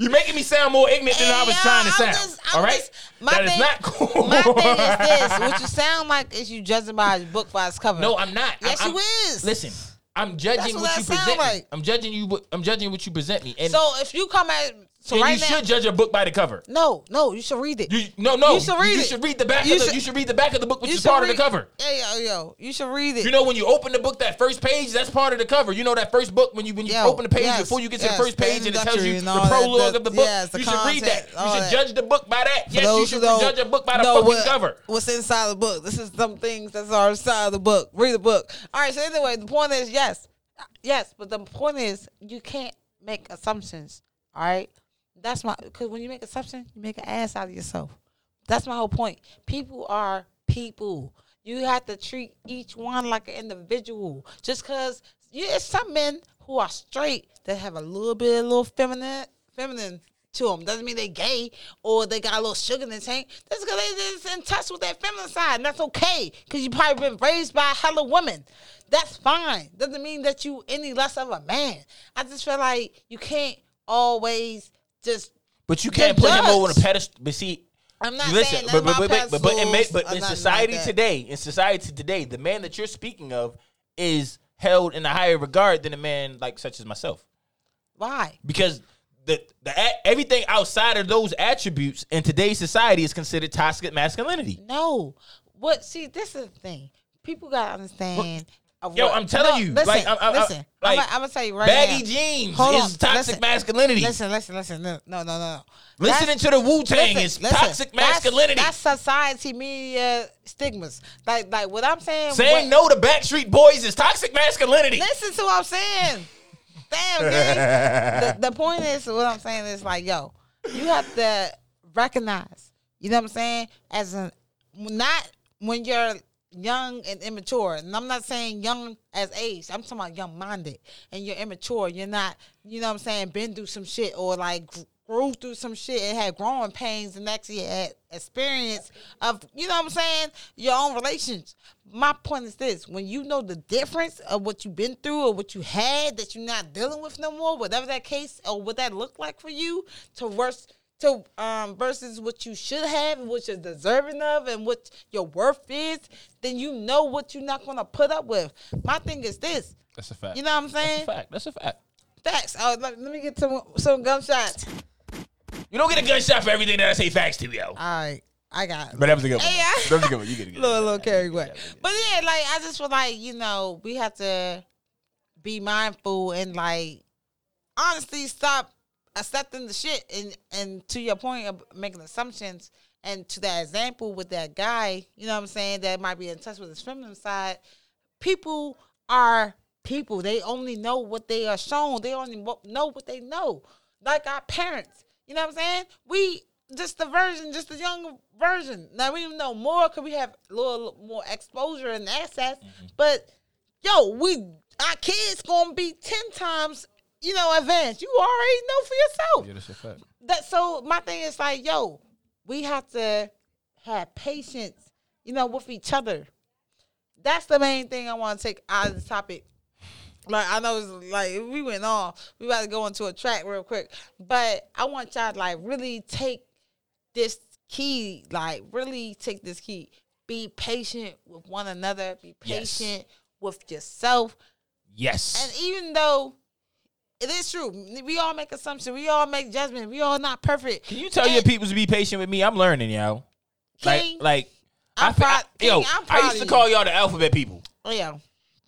you're making me sound more ignorant than I was trying to sound. just- all right, just- my that is thing- not cool. My thing is this: what you sound like is you judging by his book by its cover. No, I'm not. Yes, I'm, you I'm- is. Listen, I'm judging That's what what, you present. like. Me. I'm judging you. I'm judging what you present me. And, So if you come at so and right you now, should judge a book by the cover. no, no, you should read it. You, no, no. You should read you it. should read the back You of the. should- you should read the back of the book, which is part of the cover. Yeah, yo, yo, you should read it. You know when you open the book, that first page, that's part of the cover. You know that first book when you when you Yo, open the page yes, before you get to yes, the first page and it tells you the that, prologue the- of the book. yes, the you should read that. You should judge the book by that. Yes, you should judge a book by the fucking what- cover. What's inside the book? This is some things that's are inside the book. Read the book. All right. So anyway, the point is yes, yes, but the point is you can't make assumptions. All right. That's my because when you make assumptions, you make an ass out of yourself. That's my whole point. People are people. You have to treat each one like an individual. Just because yeah, there's some men who are straight that have a little bit, of a little feminine, feminine to them. Doesn't mean they gay or they got a little sugar in their tank. That's because they just in touch with that feminine side, and that's okay. Because you probably been raised by a hella women. That's fine. Doesn't mean that you any less of a man. I just feel like you can't always just But you can't put him over the pedestal. But see, I'm not listen, saying but but but my but, but, in, but in society like today, in society today, the man that you're speaking of is held in a higher regard than a man like such as myself Why? because. The, the everything outside of those attributes in today's society is considered toxic masculinity. No. What? See, this is the thing. People gotta understand. Of Yo, what- I'm telling No, you, Listen, like, I'm- I'm- listen. like, I'm, gonna tell you right baggy now. jeans Hold is on, toxic listen. masculinity. Listen, listen, listen. No, no, no, no. Listening That's- to the Wu Tang listen, is listen. toxic That's- masculinity. That's, society media stigmas. Like, like what I'm saying. Saying what- no to Backstreet Boys is toxic masculinity. Listen to what I'm saying. Damn, gang. the, the point is, what I'm saying is like, yo, you have to recognize, you know what I'm saying, as an not when you're young and immature. And I'm not saying young as age. I'm talking about young minded and you're immature. You're not, you know what I'm saying, been through some shit or like grew through some shit and had growing pains and actually had experience of, you know what I'm saying, your own relations. My point is this when you know the difference of what you've been through or what you had that you're not dealing with no more, whatever that case or what that looked like for you, to worse to um versus what you should have and what you're deserving of and what your worth is, then you know what you're not gonna put up with. My thing is this. That's a fact. You know what I'm saying? That's a fact. That's a fact. Facts. Oh, let, let me get some some gunshots. You don't get a gunshot for everything that I say facts to, yo. All right, I got. It. But that was a good one. Yeah. That was a good one. You get a good little, little carried away. But yeah, like I just feel like you know we have to be mindful and like honestly stop accepting the shit and and to your point of making assumptions and to that example with that guy, you know what I'm saying, that might be in touch with his feminine side. People are people. They only know what they are shown. They only know what they know. Like our parents. You know what I'm saying? We just the version, just the young version. Now we know more because we have a little more exposure and access. Mm-hmm. But yo, we our kids gonna be ten times, you know, advanced. You already know for yourself. Yeah, that's a fact. That so my thing is like, yo, we have to have patience, you know, with each other. That's the main thing I want to take out of the topic. Like I know it's like we went off, we about to go into a track real quick. But I want y'all to like really take this key, like really take this key. Be patient with one another. Be Yes. patient with yourself. Yes. And even though it is true, we all make assumptions, we all make judgments, we all not perfect. Can you tell your people to be patient with me? I'm learning, yo. Like, King, like, I'm I, fe- proud- I- yo, King, I'm I used to call y'all the alphabet people. Oh yeah.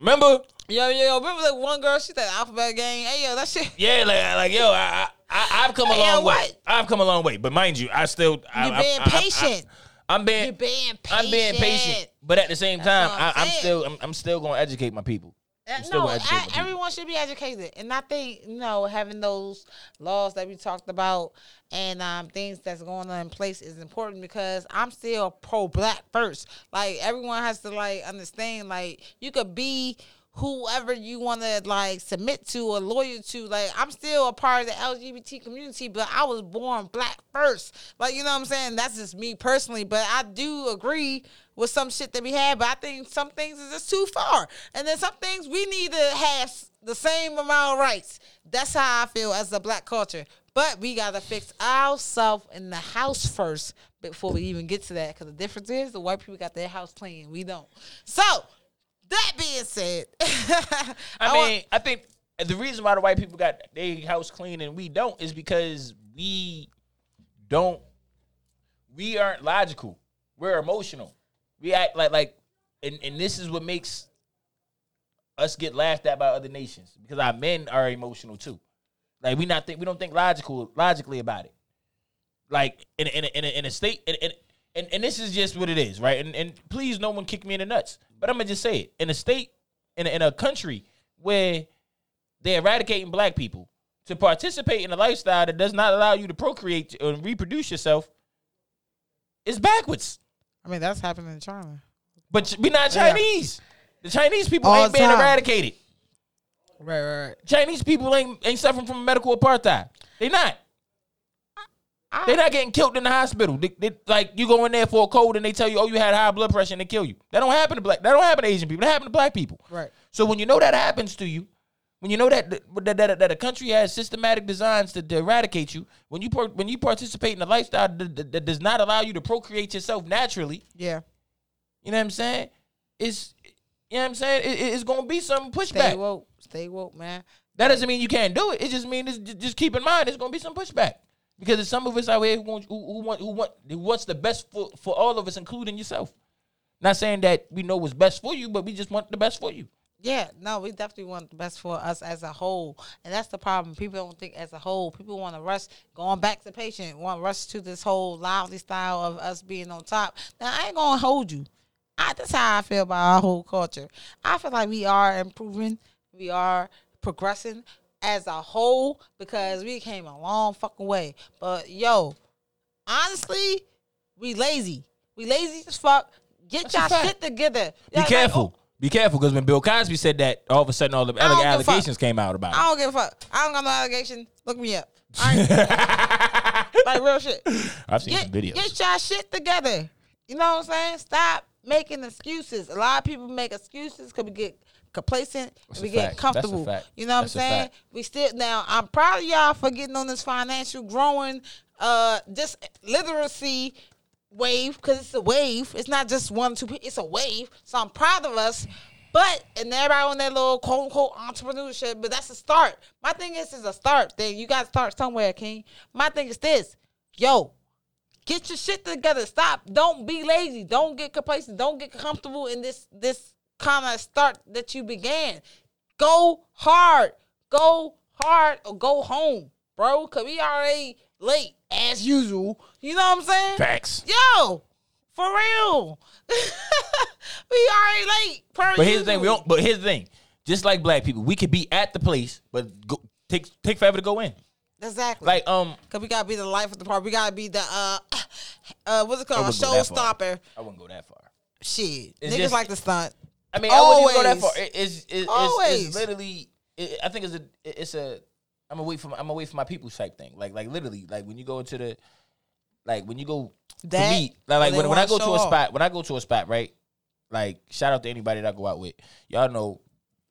Remember? Yo, yo, yo, remember that one girl, she said alphabet gang. Hey yo, that shit. Yeah, like, like yo, I, I, I've come a long yo, way. what? I've come a long way, but mind you, I still, I, You being patient. I, am being, You're being patient. I'm being patient, but at the same That's time, I, I'm I'm still, I'm, I'm still gonna educate my people. Uh, no, gonna educate my I, everyone should be educated, and I think you know having those laws that we talked about and um, things that's going on in place is important because I'm still pro black first. Like everyone has to like understand, like you could be whoever you want to like submit to or loyal to. Like I'm still a part of the LGBT community, but I was born black first. Like you know what I'm saying? That's just me personally, but I do agree with some shit that we had. But I think some things is just too far, and then some things we need to have the same amount of rights. That's how I feel as a black culture. But we gotta fix ourselves in the house first before we even get to that. Because the difference is the white people got their house clean, we don't. So that being said, I, want- mean, I think the reason why the white people got their house clean and we don't is because we don't. We aren't logical. We're emotional. We act like like, and and this is what makes us get laughed at by other nations because our men are emotional too. Like we not think we don't think logical logically about it. Like in a, in in a, in a state and and, and and this is just what it is, right? And and please, no one kick me in the nuts. But I'm gonna just say it in a state in a, in a country where they're eradicating black people to participate in a lifestyle that does not allow you to procreate and reproduce yourself is backwards. I mean that's happening in China. But we're not Yeah. Chinese. The Chinese people All ain't being time. eradicated. Right, right, right. Chinese people ain't ain't suffering from medical apartheid. They not. I- They not getting killed in the hospital. They, they- like you go in there for a cold and they tell you, oh, you had high blood pressure and they kill you. That don't happen to black. That don't happen to Asian people. That happen to black people. Right. So when you know that happens to you, when you know that that, that, that a country has systematic designs to, to eradicate you, when you par- when you participate in a lifestyle that, that, that does not allow you to procreate yourself naturally, Yeah. you know what I'm saying? It's you know what I'm saying. It, it- it's gonna be some pushback. Stay woke. Stay woke, man. That doesn't mean you can't do it. It just means just keep in mind it's gonna be some pushback because there's some of us out here who want who, who want who want who wants the best for for all of us, including yourself. Not saying that we know what's best for you, but we just want the best for you. Yeah, no, we definitely want the best for us as a whole, and that's the problem. People don't think as a whole. People want to rush. Going back to patient, want to rush to this whole lively style of us being on top. Now I ain't gonna hold you. I, that's how I feel about our whole culture. I feel like we are improving. We are progressing as a whole because we came a long fucking way. But yo, honestly, we lazy. We lazy as fuck. Get That's a shit together. Be like, oh, careful. Be careful because when Bill Cosby said that, all of a sudden all the I don't give a fuck. allegations came out about I don't give a fuck. I don't got no allegations. Look me up. I ain't- like real shit. I've seen Get, some videos. get y'all shit together. You know what I'm saying? Stop making excuses. A lot of people make excuses because we get complacent That's and we a get fact. That's a comfortable. fact. You know what That's a I'm saying? fact. We still now. I'm proud of y'all for getting on this financial growing, uh, just literacy wave because it's a wave. It's not just one two. It's a wave. So I'm proud of us. But and everybody on that little quote unquote entrepreneurship, but that's a start. My thing is, is a start thing. You got to start somewhere, King. My thing is this, yo, get your shit together. Stop. Don't be lazy. Don't get complacent. Don't get comfortable in this this kind of start that you began. Go hard. Go hard or go home, bro. Cause we already late as usual. You know what I'm saying? Facts. Yo, for real. we already late. Per But here's the thing, we don't. But here's the thing, just like black people, we could be at the place, but go, take take forever to go in. Exactly. Like um, Cause we gotta be the life of the party. We gotta be the uh, uh, what's it called? wouldn't go that far. Showstopper. I wouldn't go that far. Shit, It's niggas just- like to stunt. I mean, I wouldn't go that Always. far. It- it's, it's, it's, Always. it's literally. It, I think it's a. It's a. I'm for. My, I'm wait for my people type thing. Like, like literally, like when you go into the, like when you go That, for me, like, like when, when I go to a off. spot, when I go to a spot, right? Like, shout out to anybody that I go out with. Y'all know,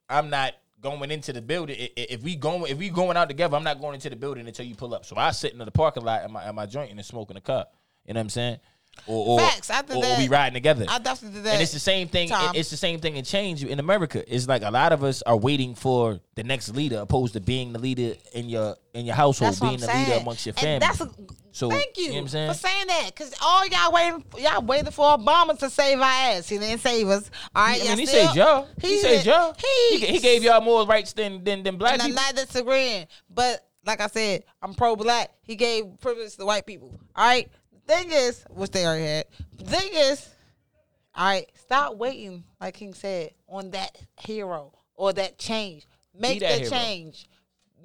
I'm not going into the building. If we going, if we going out together, I'm not going into the building until you pull up. So I sit in the parking lot in my in my joint and smoking a cup. You know what I'm saying? Or or, Facts, I did or, or that. we riding together. I definitely did that. And it's the same thing. Tom. It's the same thing in change in America. It's like a lot of us are waiting for the next leader, opposed to being the leader in your in your household, That's what being I'm the leader amongst your And family. that's a, So, thank you, you know what I'm saying? for saying that. Cause all y'all waiting, y'all waiting for Obama to save our ass. He didn't save us. All right, I mean, he still- said y'all. He, said y'all. He, He, he gave y'all more rights than than, than black And I'm not disagreeing, but like I said, I'm pro-black. He gave privilege to white people. All right. Thing is, which they already had. Thing is, all right. Stop waiting, like King said, on that hero or that change. Make that change.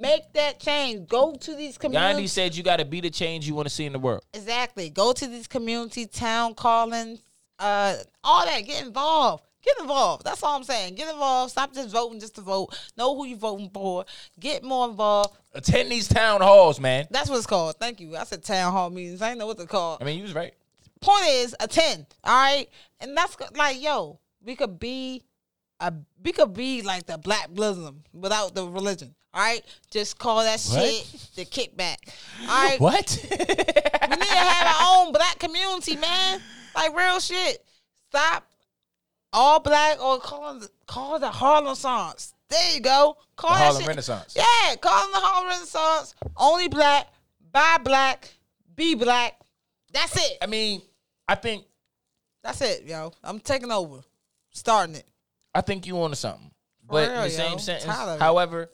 Make that change. Go to these Gandhi communities. said you got to be the change you want to see in the world. Exactly. Go to these community town callings, uh, all that. Get involved. Get involved. That's all I'm saying. Get involved. Stop just voting just to vote. Know who you're voting for. Get more involved. Attend these town halls, man. That's what it's called. Thank you. I said town hall meetings. I didn't know what they're called. I mean, you was right. Point is, attend. All right, and that's like, yo, we could be a we could be like the black Muslim without the religion. All right, just call that What? shit the kickback. All right, What? we need to have our own black community, man. Like real shit. Stop all black or call it, call the Harlem Renaissance. There you go. Call The Harlem shit- Renaissance. Yeah, call them the Harlem Renaissance. Only black, buy black, be black. That's it. I mean, I think That's it, yo. I'm taking over, starting it. I think you onto something. But real, the same yo. sentence, it. however,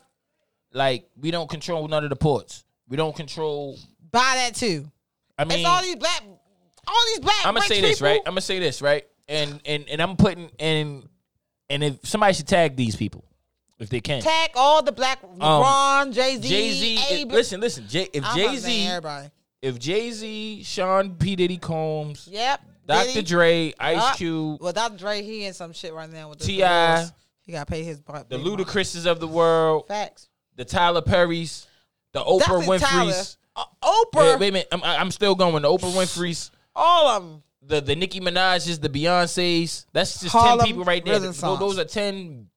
like we don't control none of the ports. We don't control. Buy that too. I mean, it's all these black, all these black. I'm gonna say this right. I'm gonna say this right, and and and I'm putting and and if somebody should tag these people, if they can. Tag all the black LeBron, Jay Z, Jay Z. Listen, listen. Jay, if Jay Z, everybody. if Jay Z, Sean P Diddy Combs, Yep. Dr. Diddy. Dre, Ice Yup. Cube, Well, Dr. Dre, he in some shit right now with the T.I. He got to pay his. bu- the big money. Ludacris's of the world, Facts. the Tyler Perrys, the Oprah That's it, Tyler. Winfrey's. Uh, Oprah. wait a minute, I'm, I'm still going. The Oprah Winfrey's. All of them. The the Nicki Minaj's, the Beyonces. That's just Harlem ten people right there. Those, Renaissance. those are ten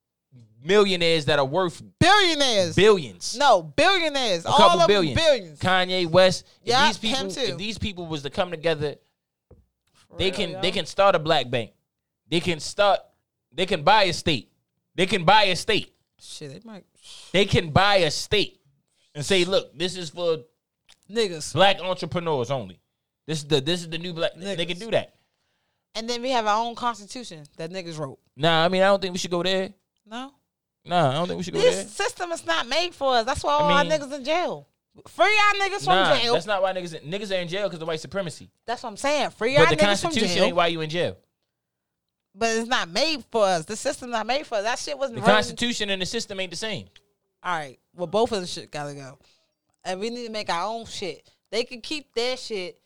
millionaires that are worth Billionaires. billions. no, billionaires. a all couple of billions. them billions. Kanye West. If Yeah, these people, him too. if these people was to come together, they real, can yo. they can start a black bank. They can start. They can buy a state. They can buy a state. Shit, they might. They can buy a state and say, "Look, this is for Niggas. black entrepreneurs only. This is the this is the new black." Niggas. They can do that. And then we have our own constitution that niggas wrote. Nah, I mean, I don't think we should go there. No? Nah, I don't think we should go there. This system is not made for us. That's why all I mean- our niggas in jail. Free our niggas from Nah, jail. that's not why niggas niggas are in jail because of white supremacy. That's what I'm saying. Free But our niggas from jail. But the Constitution ain't why you in jail. but it's not made for us. The system's not made for us. That shit wasn't The written- Constitution and the system ain't the same. All right. Well, both of the shit gotta go, and we need to make our own shit. They can keep their shit.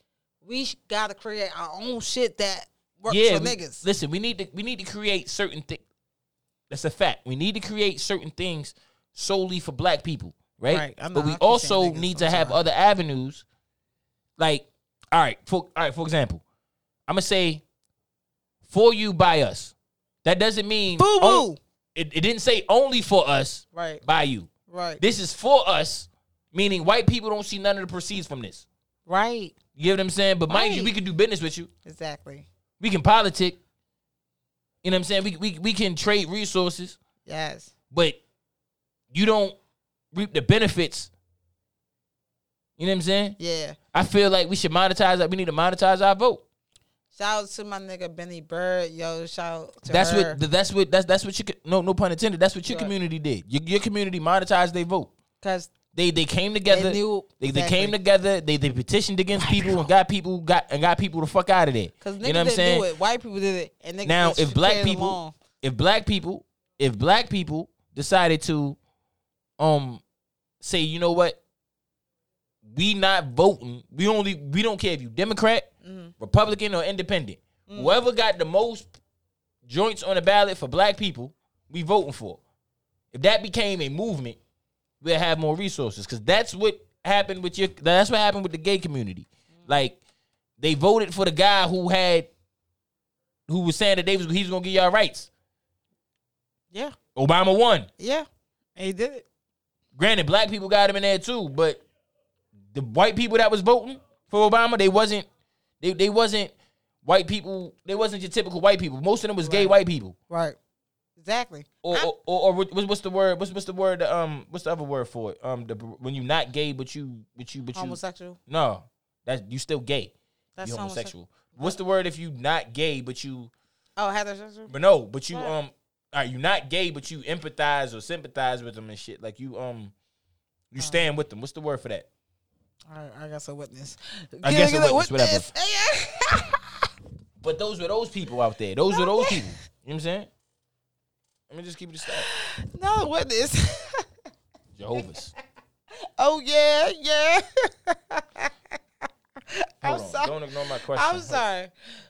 We gotta create our own shit that works yeah, for we- niggas. listen, we need to we need to create certain things. That's a fact. We need to create certain things solely for black people, right? Right, I know, But we I keep saying also niggas need to have other avenues. Like, all right, for all right, for example, I'm gonna say, for you by us. That doesn't mean Boo boo. it, it didn't say only for us Right. by you. Right. This is for us, meaning white people don't see none of the proceeds from this. Right. You get what I'm saying? But mind you, we can do business with you. Exactly. We can politic. You know what I'm saying? We, we, we can trade resources, Yes. but you don't reap the benefits. You know what I'm saying? Yeah. I feel like we should monetize that. We need to monetize our vote. Shout out to my nigga Benny Bird. Yo, shout out to That's her. what that's what that's that's what you no no pun intended. That's what your Right. community did. Your, your community monetized their vote. Cause They they came together. They, knew- they, exactly. came together. They they petitioned against people and got people got and got people the fuck out of there. Cause niggas You know what I'm saying? it. White people did it. And now if black people if black people if black people decided to um say you know what we not voting we only we don't care if you democrat Mm-hmm. republican or independent Mm. whoever got the most joints on the ballot for black people we voting for if that became a movement we'll have more resources because that's what happened with your that's what happened with the gay community like they voted for the guy who had who was saying that they was he was gonna give y'all rights Yeah. Obama won. Yeah. And he did it. Granted, black people got him in there too, but the white people that was voting for Obama, they wasn't they they wasn't white people. They wasn't your typical white people. Most of them was gay white people. Right. Exactly. Or or, or, or what's, what's the word? What's what's the word? Um, what's the other word for it? Um, the, when you're not gay, but you but you but you homosexual. no, that's you still gay. That's you homosexual. homosexual. What's the word if you're not gay, but you Oh, heterosexual. But no, but you What? um, right, you not gay, but you empathize or sympathize with them and shit. Like you um, you stand with them. What's the word for that? Right, I guess a witness. I guess a get witness, whatever. But those were those people out there. Those were those people. You know what I'm saying? Let me just keep it a stack. no witness. Jehovah's. oh yeah, yeah. I'm Hold on. sorry. Don't ignore my question. I'm sorry.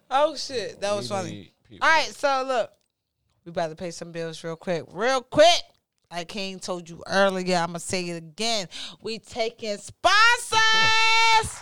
Oh shit, that was funny. All right, so look, we about to pay some bills real quick, real quick. Like King told you earlier, I'm gonna say it again. We taking sponsors.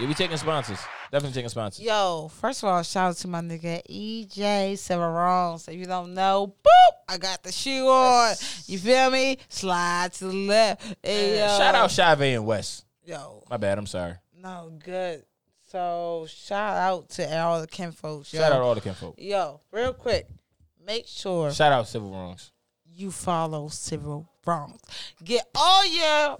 Yeah, we taking sponsors. Definitely taking sponsors. Yo, first of all, shout out to my nigga EJ Severon. So if you don't know, boop, I got the shoe on. You feel me? Slide to the left. Hey, yo. Shout out Chavez and West. Yo, My bad. I'm sorry. no, good. So shout out to all the kinfolks. Yo. Shout out all the kinfolk. Yo, real quick, make sure Shout out Civil Wrongs. you follow Civil Wrongs. Get all your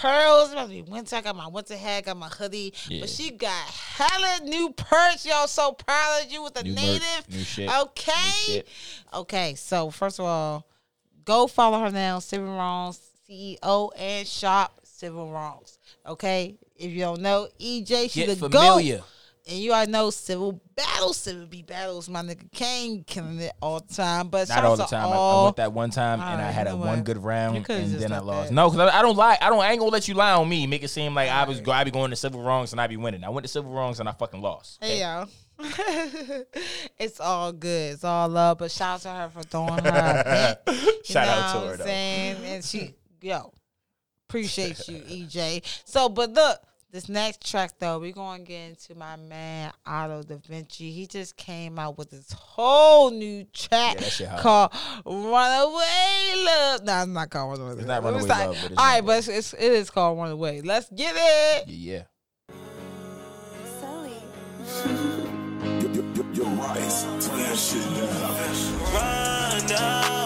pearls. It's about to be winter. I got my winter hat, got my hoodie. Yeah. But she got hella new perks. Y'all so proud of you with the New merch, native. new shit, Okay. new shit. Okay. So first of all, go follow her now, Civil Wrongs CEO and shop Civil Wrongs. Okay. If you don't know, EJ, she's Get the familiar. GOAT. And you all know Civil Battles, Civil B Battles. My nigga Kane killing it all the time. But Not all the time. I, I all- went that one time and I had a one good round and then I lost. No, because I, I don't lie. I don't. I ain't gonna let you lie on me. Make it seem like I was. go- I be going to civil wrongs and I be winning. I went to civil wrongs and I fucking lost. Hey y'all. it's all good. It's all love. But shout out to her for throwing her event. Shout out to what her, I'm though. saying? And she yo, appreciate you, EJ. So but look, this next track though, we're gonna get into my man Otto Da Vinci. He just came out with this whole new track Yeah, that shit called Runaway Love. No, it's not called Runaway Love." It's not Love. Runaway like- Love, but it's all right, but it's, it's, it is called Runaway. Let's get it. Yeah, yeah. Yo, Rice, turn that shit down. Run away.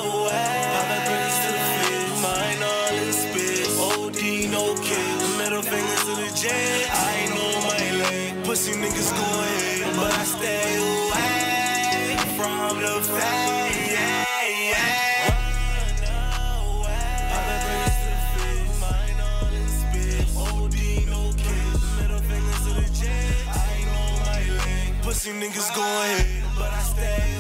Jet. I know my lane. Pussy niggas go ahead, but I stay away from the fade. Yeah, yeah. Pussy niggas go ahead, but I stay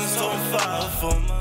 so far for my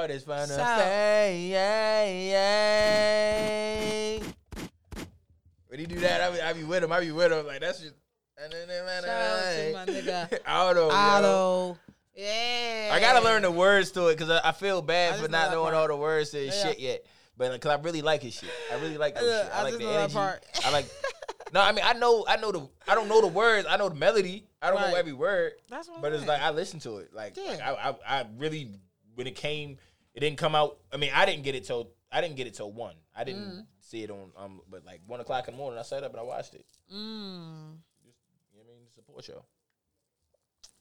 my part is find Shout a out. hey, hey, hey. When he do that, I be, I be with him. I be with him. Like that's just. Shout out to my nigga Auto. Otto. Yeah. I gotta learn the words to it because I, I feel bad I for not knowing part. all the words to his Yeah. shit yet. But because I really like his shit, I really like those Yeah, uh, shit. I, I like the energy. I like. No, I mean I know I know the I don't know the words. I know the melody. I don't know every word. That's what I'm But it's saying. like I listen to it. Like, Yeah. like, I, I I really when it came, it didn't come out. I mean I didn't get it till I didn't get it till one. I didn't Mm. see it on um but like one o'clock in the morning I sat up and I watched it. Mm. You know what I mean support show.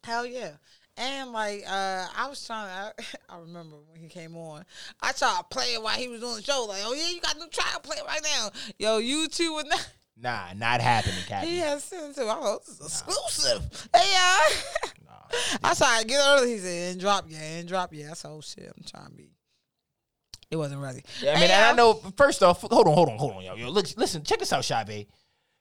Hell yeah. And like uh I was trying to I, I remember when he came on. I tried to play it while he was doing the show. Like, oh yeah, you got new try to play it right now. Yo, you two would not Nah, not happening, Captain. he has sent it to. I is exclusive. Hey y'all. I tried to get early. He said, and drop yeah, and drop yeah. I said, oh shit, I'm trying to be. It wasn't ready. Yeah, I mean, and I know. First off, hold on, hold on, hold on, yo, yo. Look, listen, check this out, Shabe.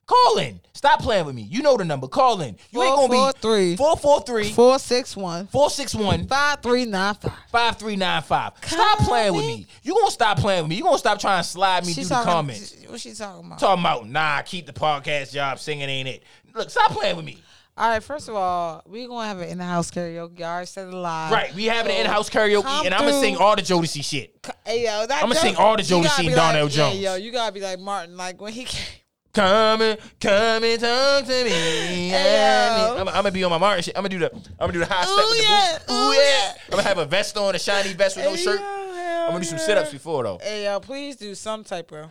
Call in. Stop playing with me. You know the number. Call in. You ain't gonna be 443 four four three 461 four six one 5395. five three nine five. Stop playing with me. You gonna stop playing with me. You gonna stop trying to slide me She through the talking- comments. What she talking about? Talking about nah, keep the podcast job. Singing ain't it. Look, stop playing with me. All right, first of all, we gonna have an in-house karaoke. I already said it live. Right, we having an in-house karaoke, and I'm gonna sing all the Jodeci shit. Hey, yo, that I'ma sing all the Jodeci and Darnell like, Jones. Yeah, yo, you gotta be like Martin. Like when he came. Come and come and talk to me. Hey. I'm, I'm gonna be on my Martin shit. I'm gonna do the I'm gonna do the high step Ooh, with the yeah. boots. Ooh Ooh, yeah. yeah. I'm gonna have a vest on, a shiny vest with no shirt. yo, I'm gonna do some yeah. sit ups before though. Hey, yo, please do some type of.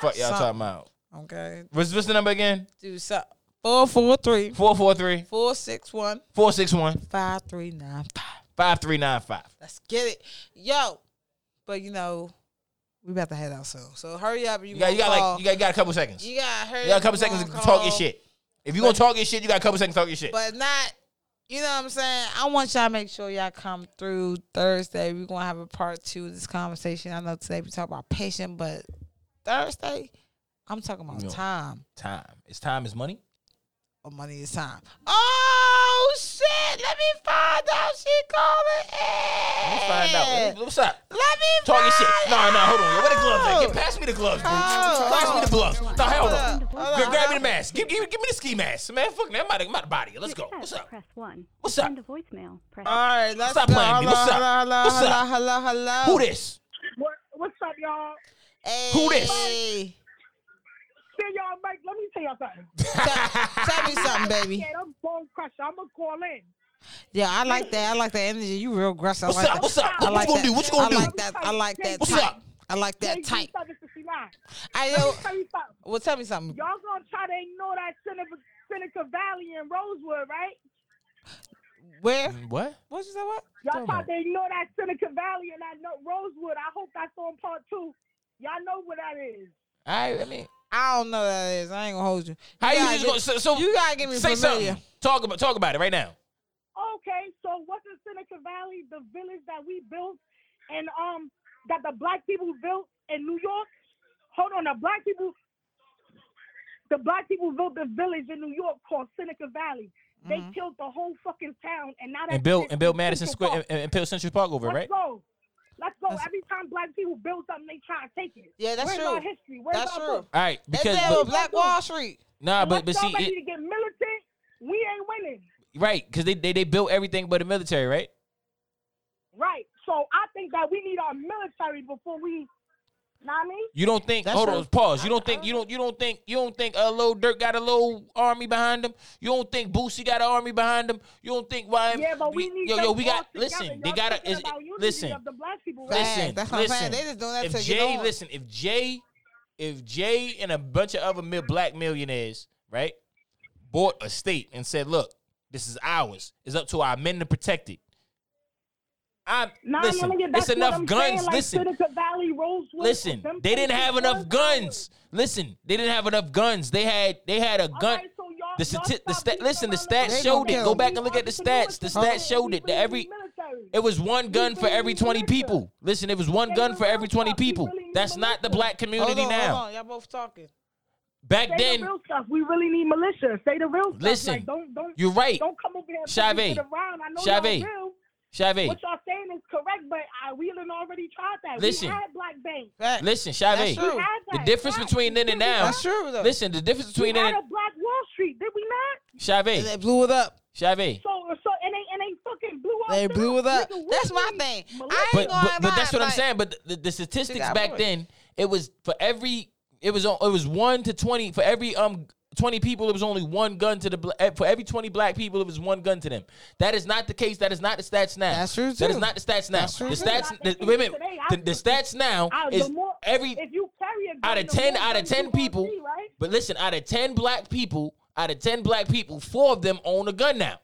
Fuck y'all Some- talking about. Okay, What's, what's the number again? do some. Four four three 443 four six one 461 five three nine five. 5395. Let's get it, yo. But you know, we about to head out soon. So hurry up. You, You got you got like you got, you got a couple seconds. You got hurry. You got a couple seconds to talk your shit. If you gonna talk your shit, you got a couple seconds to talk your shit. but not. You know what I'm saying? I want y'all to make sure y'all come through Thursday. We're gonna have a part two of this conversation. I know today we talk about patience, but Thursday, I'm talking about Yeah. time. time. It's time is money. Or money is time. Oh shit! Let me find out. She calling in. Let's find out. What's up? Let me Talk your find shit. No, no, hold on. Where the gloves at? Get pass me the gloves, bro. Oh, Pass me the gloves. No, hell Hold up, no. hold Gra- up. Grab me the mask. Give, give, give me the ski mask. Man, fuck that. I'm out of, I'm out of body. Let's go. What's up? Press one. What's up? Send a voicemail. Press All right, let's Stop go. playing with me. Hello, What's up? Hello, What's hello, up? hello, hello. Who this? What, what's up, y'all? Hey. Who this? See y'all, Mike. Let me tell y'all something. Tell me something, baby. Yeah, I'm bone crusher. I'm gonna call in. Yeah, I like that. I like that energy. You real aggressive. I What's like up? that. What's up? I What like you gonna do? What you gonna I do? like that. I like that. What's type. up? I like that type. I Let yo. tell you something. Well, tell me something. Y'all gonna try to ignore that Seneca, Seneca Valley in Rosewood, right? Where? Mm, what? What you say? What? Y'all tried to ignore that Seneca Valley and that Rosewood. I hope that's on part two. Y'all know what that is. I, I mean, I don't know what that is. I ain't gonna hold you. how you gotta just get- going? So, so you gotta give me say familiar. something. Talk about talk about it right now. Okay, so wasn't Seneca Valley the village that we built and um that the black people built in New York? Hold on, the black people the black people built the village in New York called Seneca Valley. They Mhm. killed the whole fucking town and now that And built and built Madison Central Square Park. and, and built Central Park over, Let's right? go. Let's go. That's- Every time black people build something, they try to take it. Yeah, that's Where's true. our history? Where's That's our true. book? All right, because there but- oh, Black Wall Street. nah, but but see, y'all it, to get militant, we ain't winning. right? Because they, they they built everything but the military, right? Right. So I think that we need our military before we. Know what I mean? You don't think? That's hold true. on, pause. You don't think? You don't? You don't think? You don't think? Uh, Lil Durk got a little army behind him. You don't think Boosie got an army behind him. You don't think why? Yeah, but we need yo yo. We got listen. They gotta is, listen. of the black people, right? Listen, That's what I'm saying. listen. They just doing that if to get Jay, on. listen, if Jay, if Jay and a bunch of other mil- black millionaires, right, bought a state and said, "Look, this is ours. It's up to our men to protect it." I'm Nah, listen. nigga, that's it's enough what I'm guns. Saying, like listen, Seneca Valley, listen. They didn't have enough guns. Listen, they didn't have enough guns. They had they had a gun. right, so y'all- The y'all stati- the stop stat. Listen, the stats showed it. Go back and look at the stats. The stats showed it. That every it was one gun for every 20 people. Listen, it was one gun for every 20 people. That's not the black community hold on, now. Hold on, y'all both talking. Back Say then, the real stuff. We really need militia. Say the real stuff. Listen, like, don't don't. you're right. Don't come over here and Chavez. Chavez. around. I know Chavez. Y'all real. Chavez. What y'all saying is correct, but I, we done already tried that. Listen. we had black bank. Fact. Listen, Chavez. That's true. We The difference Right. between then and now. That's true though. Listen, the difference We between then had and a black Wall Street, did we not? Chavez. they blew it up. Chavez. So so and they and they fucking blew up. They too. blew it up. Nigga, That's my thing. I But gonna but, but that's lie, what I'm saying. But the, the statistics back more. then, it was for every it was on it was one to twenty for every um twenty people. It was only one gun to the eh, for every twenty black people. It was one gun to them. That is not the case. That is not the stats now. That's true, That is not the stats now. That's true, the stats. The The, wait a minute. today. The, the stats now Uh, is the more, every if you carry a gun, out of ten out of ten people. see, right? But listen, out of ten black people, out of ten black people, four of them own a gun now.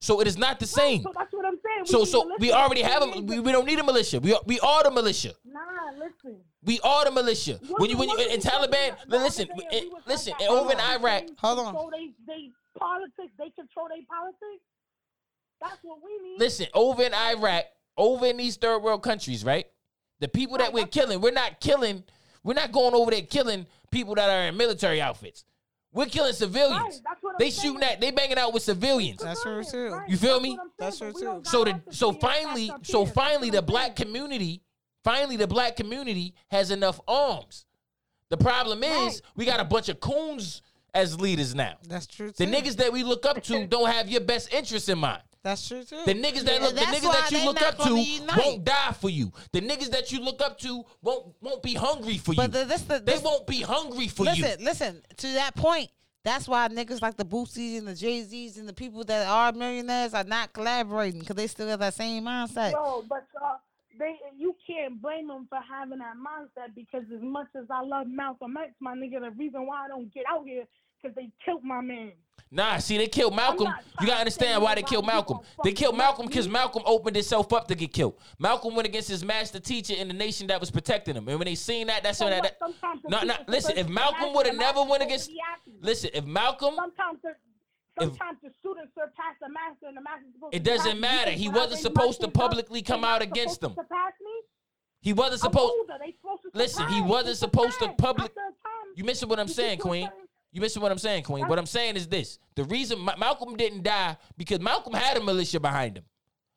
So it is not the same. So that's what I'm saying. We So so we already have a we, we don't need a militia. We are, we are the militia. Nah, listen. We are the militia. What- When you when you what in Taliban, the other listen, day, eh, we was listen. at and Over in Iraq, Iraq, they Hold on. control They, they politics. They control their politics. That's what we need. listen. Over in Iraq, over in these third world countries, right? The people that we're killing, we're not killing. We're not going over there killing people that are in military outfits. We're killing civilians. Right, that's what I'm They saying. shooting at. They banging out with civilians. That's true too. You feel me? That's true, but we don't too. So got the so to be attacked finally so finally the That's what I'm black community finally the black community has enough arms. The problem is Right. we got a bunch of coons as leaders now. That's true The niggas that we look up to don't have your best interests in mind. That's true too. The niggas that Yeah, look, the niggas that you look up to unite. won't die for you. The niggas that you look up to won't won't be hungry for you. But the, this the they this, won't be hungry for listen, you. Listen, listen. To that point, that's why niggas like the Boosies and the Jay Z's and the people that are millionaires are not collaborating because they still have that same mindset. Yo, but uh, they you can't blame them for having that mindset because as much as I love Malcolm X, my nigga, the reason why I don't get out here because they killed my man. Nah, see, they killed Malcolm. You gotta understand why they killed Malcolm. They killed Malcolm because Malcolm opened himself up to get killed. Malcolm went against his master teacher in the nation that was protecting him. And when they seen that, that's when that. that no, no, listen. If Malcolm would have never went against, supposed to be acting. listen, if Malcolm, Sometimes the students surpass the master and the master supposed It doesn't matter. He wasn't supposed to publicly come out against them. to surpass me? he wasn't supposed. older. They supposed to Listen, he wasn't supposed to public. After a time, You missing what I'm saying, Queen? You missing what I'm saying, Queen? What I'm saying is this: the reason Ma- Malcolm didn't die because Malcolm had a militia behind him.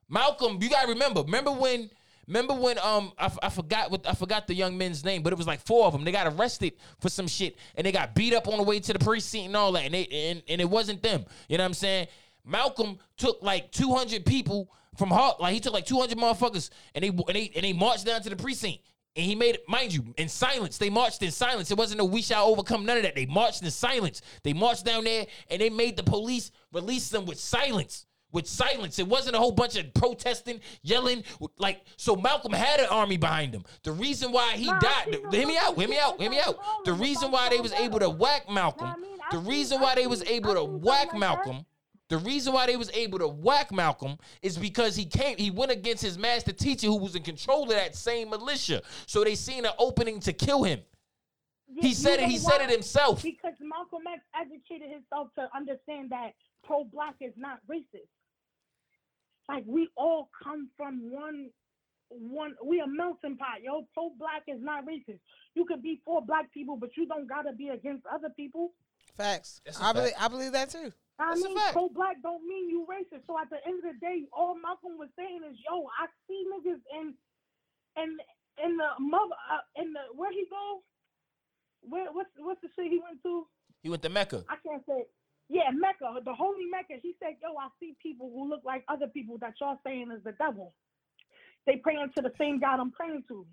Malcolm, you gotta remember. Remember when? Remember when? Um, I, f- I forgot what I forgot the young men's name, but it was like four of them. They got arrested for some shit, and they got beat up on the way to the precinct and all that, and they and, and it wasn't them. You know what I'm saying? Malcolm took like 200 people from Hart, like he took like 200 motherfuckers, and they and they and they marched down to the precinct. And he made it, mind you, in silence. They marched in silence. It wasn't a we shall overcome none of that. They marched in silence. They marched down there and they made the police release them with silence. With silence. It wasn't a whole bunch of protesting, yelling. Like, so Malcolm had an army behind him. The reason why he I died, seen hear me out, hear me out, hear me out. The reason why they was able to whack Malcolm, Nah, I mean, I the reason why they was able to whack. Malcolm, the reason why they was able to whack Malcolm is because he came, he went against his master teacher who was in control of that same militia. So they seen an opening to kill him. Yeah, He you said it, know he said it himself. Because Malcolm X educated himself to understand that pro-black is not racist. Like we all come from one, one. We a melting pot, yo. Pro-black is not racist. You could be for black people, but you don't gotta be against other people. Facts. That's a I fact. believe I believe that too. I That's mean, pro-black don't mean you racist. So at the end of the day, all Malcolm was saying is, yo, I see niggas in, in, in the mother, uh, in the where he go. Where what's what's the shit he went to? He went to Mecca. I can't say. Yeah, Mecca, the holy Mecca. He said, "Yo, I see people who look like other people that y'all saying is the devil. They praying to the same God I'm praying to."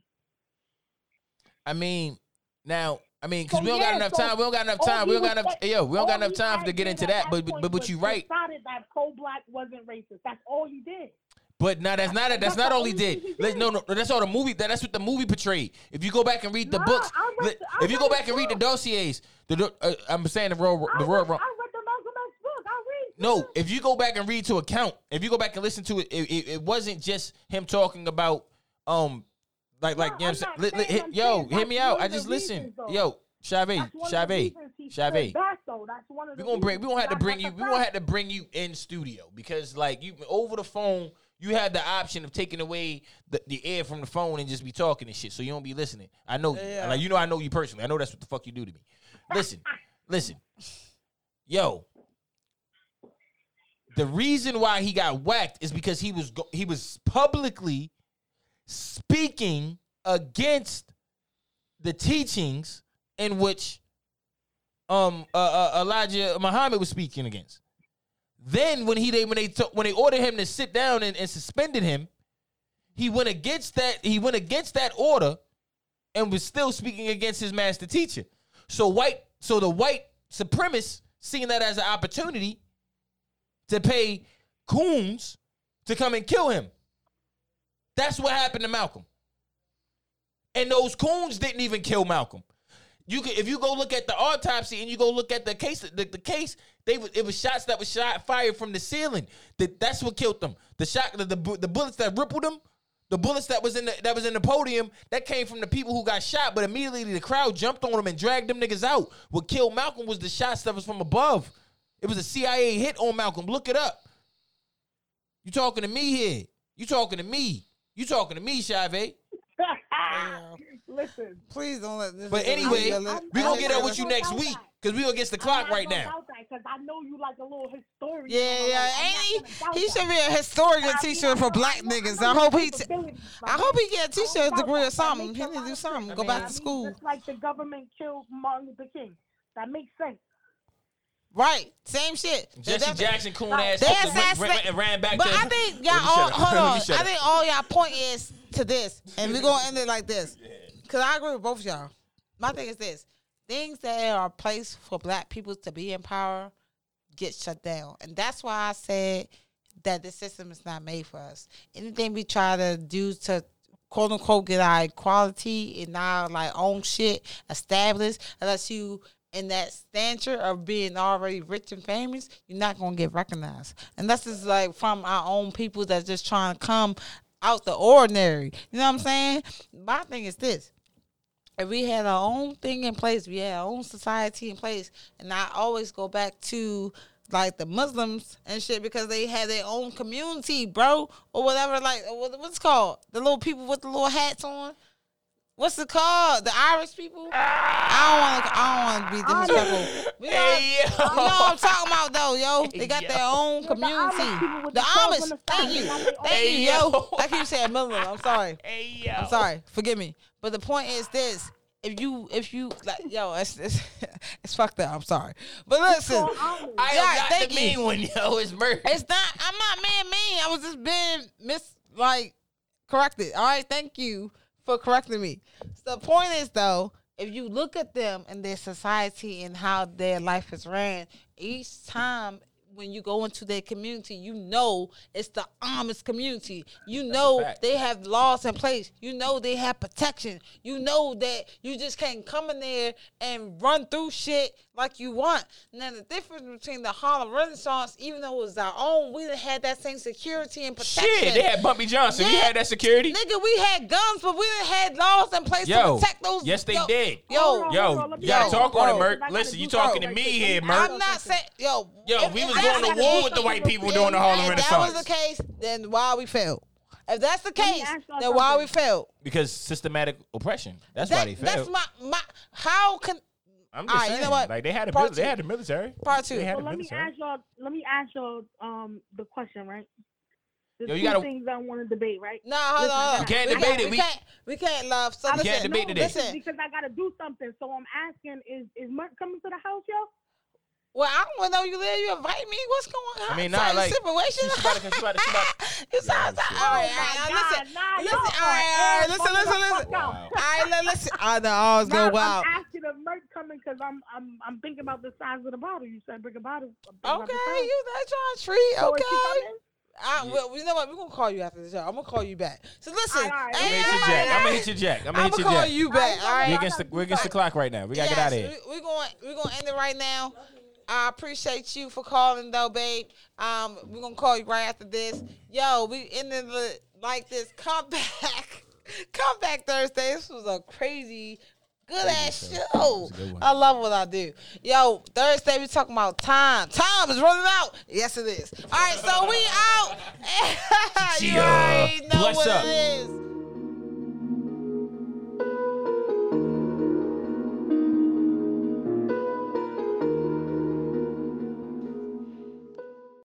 I mean, now, I mean, because So, we don't yeah, got enough so time. We don't got enough time. We don't got enough. saying- Yo, we don't got enough time to get into at that. But but, but, you right. Decided that pro-black wasn't racist. That's all he did. But now that's not that's That's not all he did. he did. No, no, that's all the movie. That, that's what the movie portrayed. If you go back and read the Nah, books, read the- if you go back and read the dossiers, the uh, I'm saying the real the wrong. I read the Malcolm X book. I read. No, if you go back and read to account, if you go back and listen to it, it, it, it wasn't just him talking about um like like you know what I'm I'm saying. not Li- li- saying- I'm yo, saying hear me out. I just listen. Yo, Chavez, That's one of the Chavez, reasons he Chavez. stood back, though. That's one of the We gonna bring. We gonna have to bring you. We a gonna have to bring you in studio because like you over the phone, you have the option of taking away the, the air from the phone and just be talking and shit, so you don't be listening. I know you. Like you know, I know you personally. I know that's what the fuck you do to me. Listen, listen, yo. The reason why he got whacked is because he was go- he was publicly speaking against the teachings in which um uh, uh, Elijah Muhammad was speaking against. Then when he they when they took when they ordered him to sit down and, and suspended him, he went against that he went against that order and was still speaking against his master teacher. So white so the white supremacists seeing that as an opportunity to pay coons to come and kill him. That's what happened to Malcolm. And those coons didn't even kill Malcolm. You if you go look at the autopsy and you go look at the case, the, the case, they it was shots that was shot fired from the ceiling. That that's what killed them. The shot, the, the the bullets that rippled them, the bullets that was in the that was in the podium, that came from the people who got shot. But immediately the crowd jumped on them and dragged them niggas out. What killed Malcolm was the shots that was from above. It was a CIA hit on Malcolm. Look it up. You talking to me here? You talking to me? You talking to me, Chavez? Listen. Please don't let this. But anyway, we gonna get up with you next week because we going against the clock right now. Because I know you like a little historian. Yeah, yeah. Ain't he? He should be a historian I teacher for black niggas. I hope he. T- capabilities, I hope he get a I don't teacher's degree or that. That something. He a need to do something. Go back to school. Just like the government killed Martin Luther King. That makes sense. Right. Same shit. Jesse Jackson, coon ass, They took the- went- assassinate- ran, and ran back But to. I think y'all all hold on. I think all y'all point is to this, and we're gonna end it like this. Cause I agree with both of y'all. My thing is this: things that are placed for black people to be in power get shut down, and that's why I said that the system is not made for us. Anything we try to do to quote unquote get our equality and our like own shit established, unless you in that stature of being already rich and famous, you're not gonna get recognized. And that's just like from our own people that's just trying to come out the ordinary. You know what I'm saying? My thing is this. If we had our own thing in place, we had our own society in place, and I always go back to like the Muslims and shit because they had their own community, bro, or whatever. Like what's called the little people with the little hats on. What's it called? The Irish people? I don't want to. I don't want to be disrespectful. Ah. We know, Hey, yo. you know what I'm talking about, though, yo. They got Yo. their own Yeah, the Amish community. The the Amish. the Thank you. they got their Thank Hey, you, yo. yo. I keep saying Muslim. I'm sorry. Hey yo, I'm sorry. Forgive me. But the point is this: if you, if you, like, yo, it's it's, it's fucked up. I'm sorry. But listen, I Yeah, am not the you. mean one, yo. It's murder. it's not. I'm not being mean. I was just being mis like corrected. All right. Thank you for correcting me. So the point is though, if you look at them and their society and how their life is ran, each time when you go into their community, you know it's the Amish community. You know they have laws in place. You know they have protection. You know that you just can't come in there and run through shit like you want. Now the difference between the Harlem Renaissance, even though it was our own, we didn't have that same security and protection. Shit, they had Bumpy Johnson. We Yeah. had that security. Nigga, we had guns, but we didn't had laws in place to protect those. yes, they yo, did. Yo, Hold on, Yo, hold on, let me you gotta talk you on it, something, Merc. 'cause I gotta Listen, you talking to me right here, quick. Merc. I'm not saying, yo, Yo, if- we if was going to war with the white people during the Harlem Renaissance. if Renaissance. that was the case, then why we failed? If that's the case, ask y'all then why we failed? Because systematic oppression. That's why That, they that's failed. my my. How can I'm All just right, you know what? Like they had a Part mil- they two. had the military. Part two. They had So the let me military. ask y'all. Let me ask y'all um the question, right? There's Yo, you two gotta- things I want to debate, right? no? Hold Listen, on, hold on. You can't we debate can't, it. We We- can't. We can't love. So I listen, can't debate no, today. listen, Listen, because I gotta do something. So I'm asking, is is Merc coming to the house, yo? Well, I don't want to know you there. You invite me. What's going on? I mean, Certain nah, like, situation. she about to- she about to- she about you sound so, all right, all right, my now listen, nah, listen, all y'all right, all are right, listen, listen, listen. fuck out. Wow. All right, listen. I know I was going wild. I'm asking if Merc coming because I'm I'm I'm thinking about the size of the bottle. You said bring a bottle. I'm thinking about the Okay, you that John Tree. So is she Okay. coming? I, well, you know what? We're gonna call you after the show. I'm gonna call you back. So listen, All right, all right. I'm ain't gonna hit your nobody- jack. I'm gonna hit your jack. I'm gonna I'm hit gonna call jack. you back. All We right. against the we against the clock right now. We gotta get out of here. We, we're going we're gonna end it right now. I appreciate you for calling though, babe. Um, we're gonna call you right after this. Yo, we ended it like this. Come back, come back Thursday. This was a crazy. Good ass show. good. I love what I do. Yo, Thursday we talking about time. Time is running out. Yes, it is. All right, so we out. you already know Bless what up. it is.